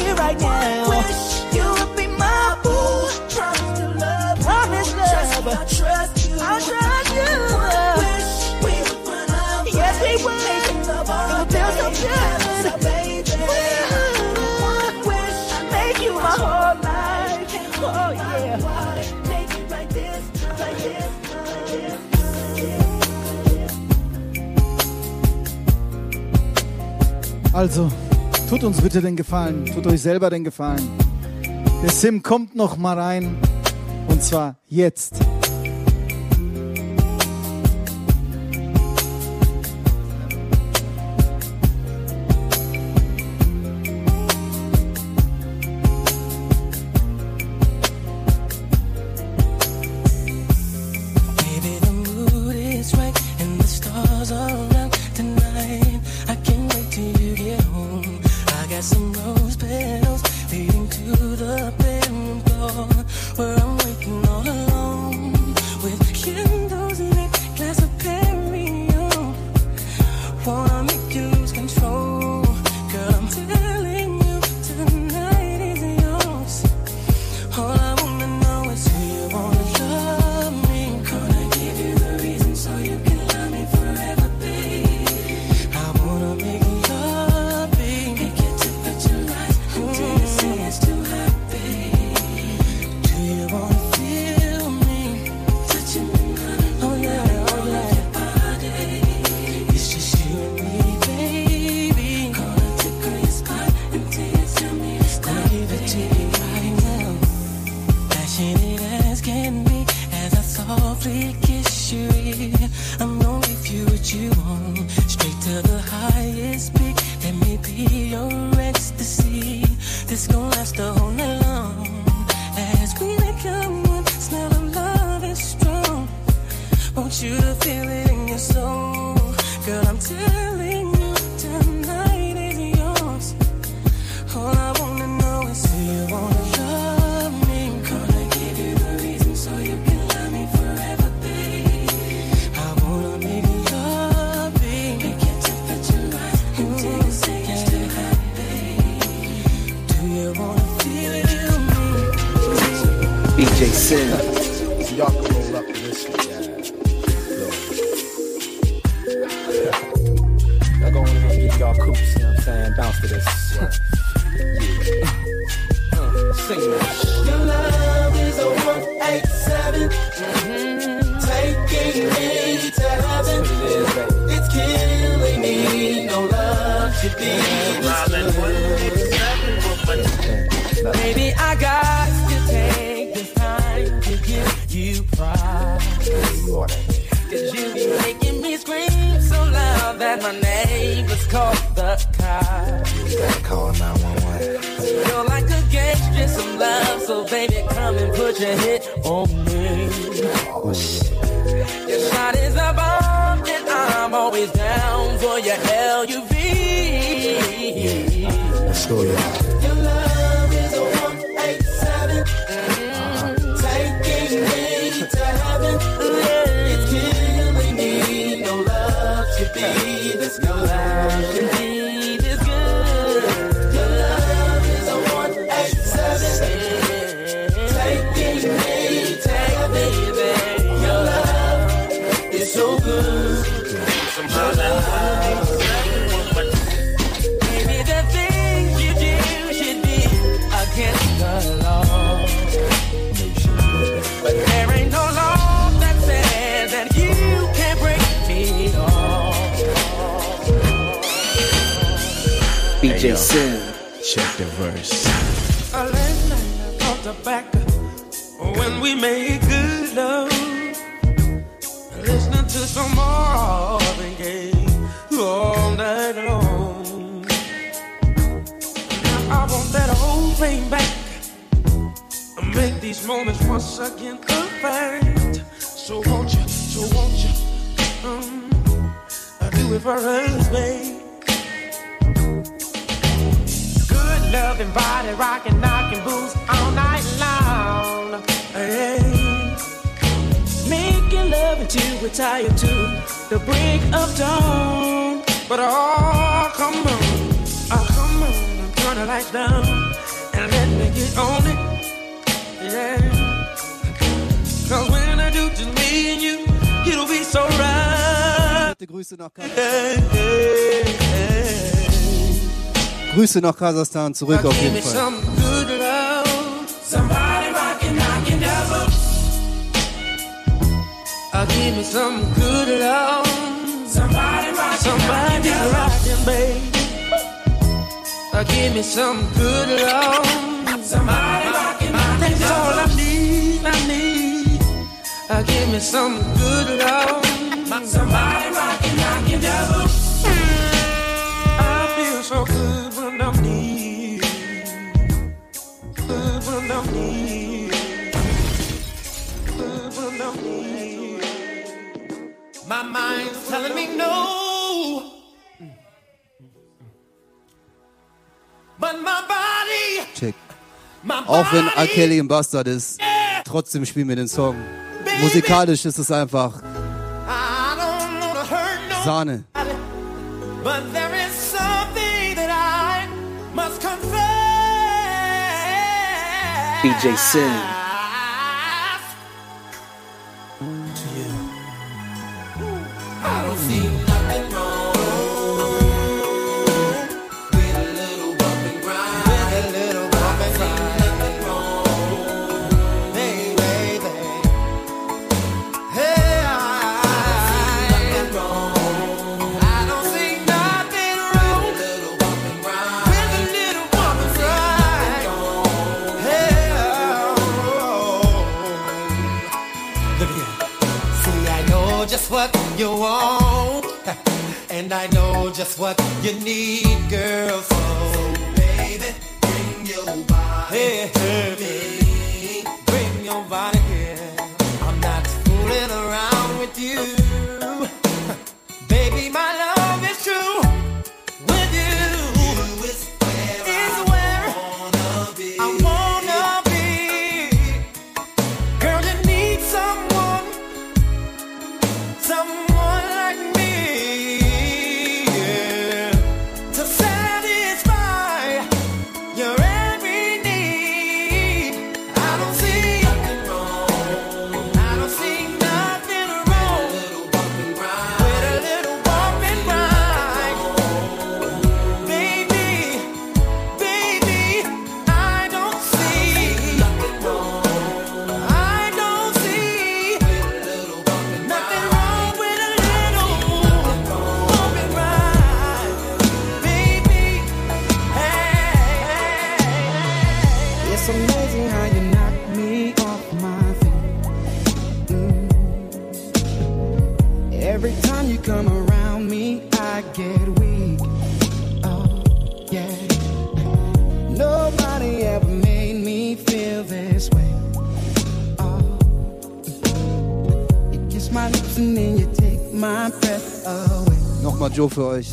Also, tut uns bitte den Gefallen, tut euch selber den Gefallen. Der Sim kommt noch mal rein und zwar jetzt. Grüße nach Kasachstan zurück auf jeden Fall. Give me some good love. Somebody rockin', somebody rockin', baby. Give me some good love. Somebody rockin', that's all I need, I need. Give me some good love. Somebody rockin', rockin', Check. Auch wenn R. Kelly ein Bastard ist, trotzdem spielen wir den Song. Musikalisch ist es einfach Sahne. DJ Sim. Show für euch.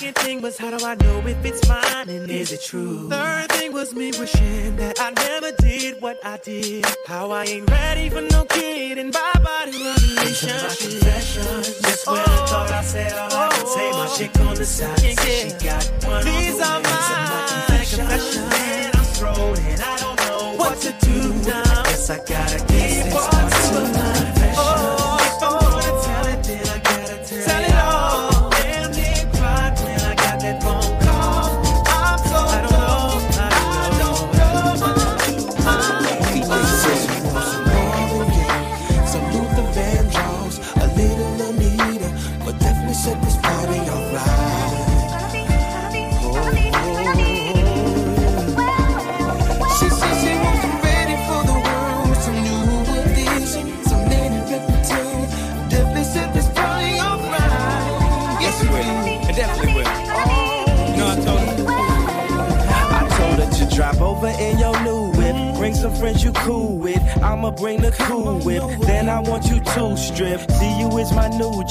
get it.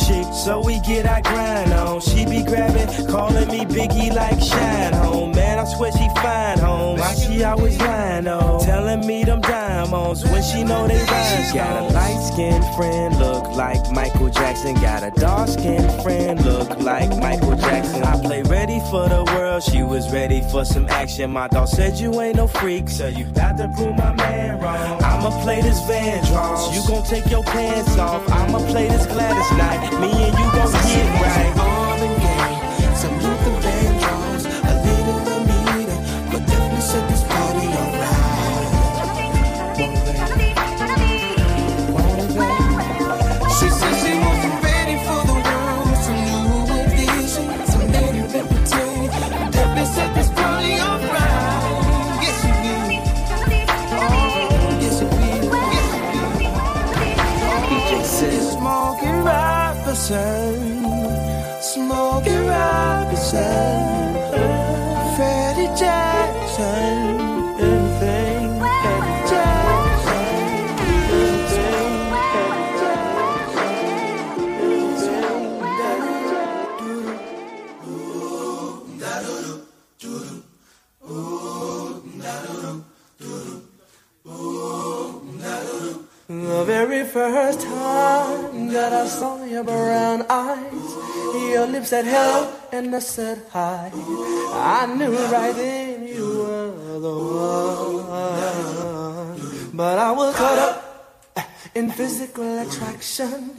chick, so we get our grind on. She be grabbing, calling me Biggie like Shine Home. Man, I swear she fine home. Why she always lying on? Telling me them diamonds when she know they rhyme. She got a light skinned friend, look like Michael Jackson. Got a dark skinned friend, look like Michael Jackson. I play ready for the world, she was ready for some action. My dog said you ain't no freak, so you got to prove my man wrong. I'ma play this Van Vandross. You gon' take your pants off. I'ma play this Gladys night. Me and you gon' get right. Jackson. The very first time that I saw your brown eyes your lips said hello and I said hi. I knew right then you were the one. But I was caught up in physical attraction.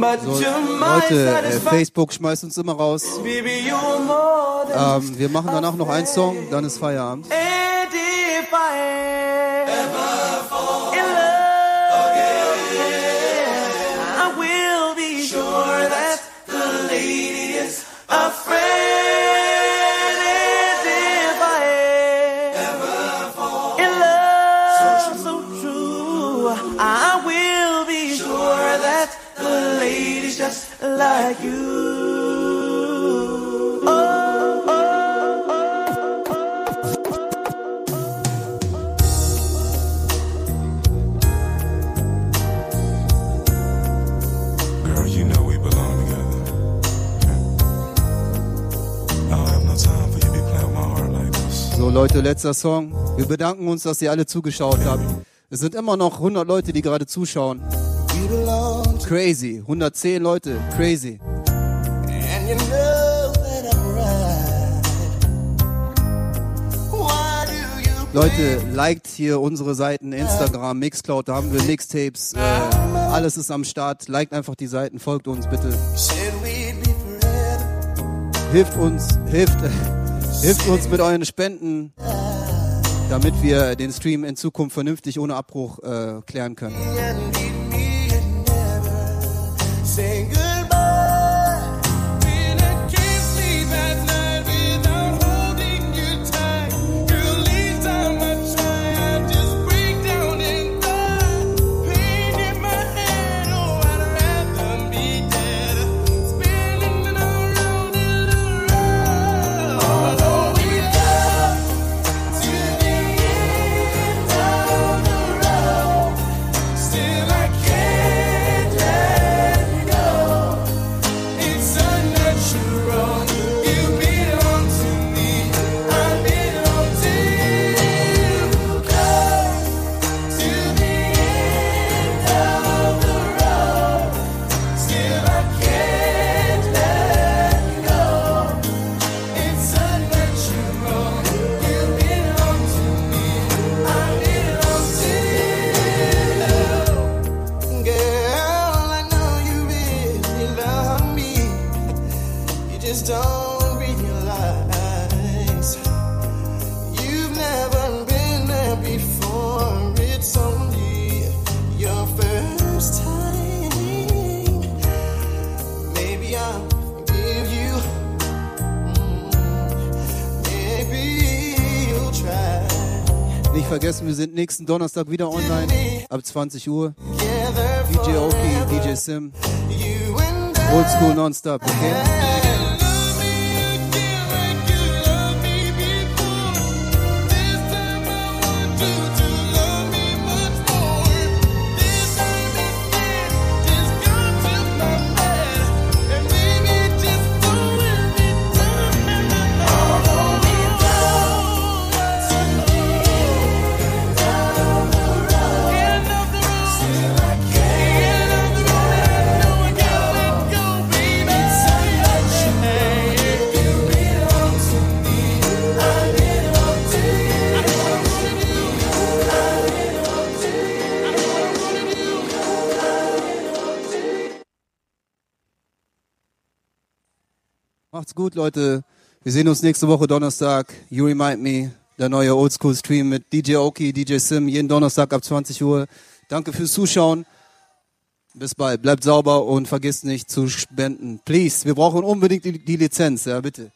But So, Leute, äh. Facebook schmeißt uns immer raus. Ähm, wir machen danach noch einen Song, dann ist Feierabend. And like you. Oh, oh. Girl, you know we belong together. I don't have no time for you to be playing with my heart like this. So Leute, letzter Song. Wir bedanken uns, dass ihr alle zugeschaut habt. Es sind immer noch 100 Leute, die gerade zuschauen. Crazy. 110 Leute. Crazy. Leute, liked hier unsere Seiten, Instagram, Mixcloud, da haben wir Mixtapes. Äh, alles ist am Start. Liked einfach die Seiten, folgt uns bitte. Hilft uns, hilft, hilft uns mit euren Spenden, damit wir den Stream in Zukunft vernünftig ohne Abbruch äh, klären können. Vergessen, wir sind nächsten Donnerstag wieder online ab 20 Uhr. DJ Oki, DJ Sim. Old School Nonstop, okay? Macht's gut, Leute. Wir sehen uns nächste Woche Donnerstag. You Remind Me, der neue Oldschool Stream mit DJ Oki, DJ Sim, jeden Donnerstag ab 20 Uhr. Danke fürs Zuschauen. Bis bald. Bleibt sauber und vergisst nicht zu spenden. Please, wir brauchen unbedingt die, die Lizenz, ja, bitte.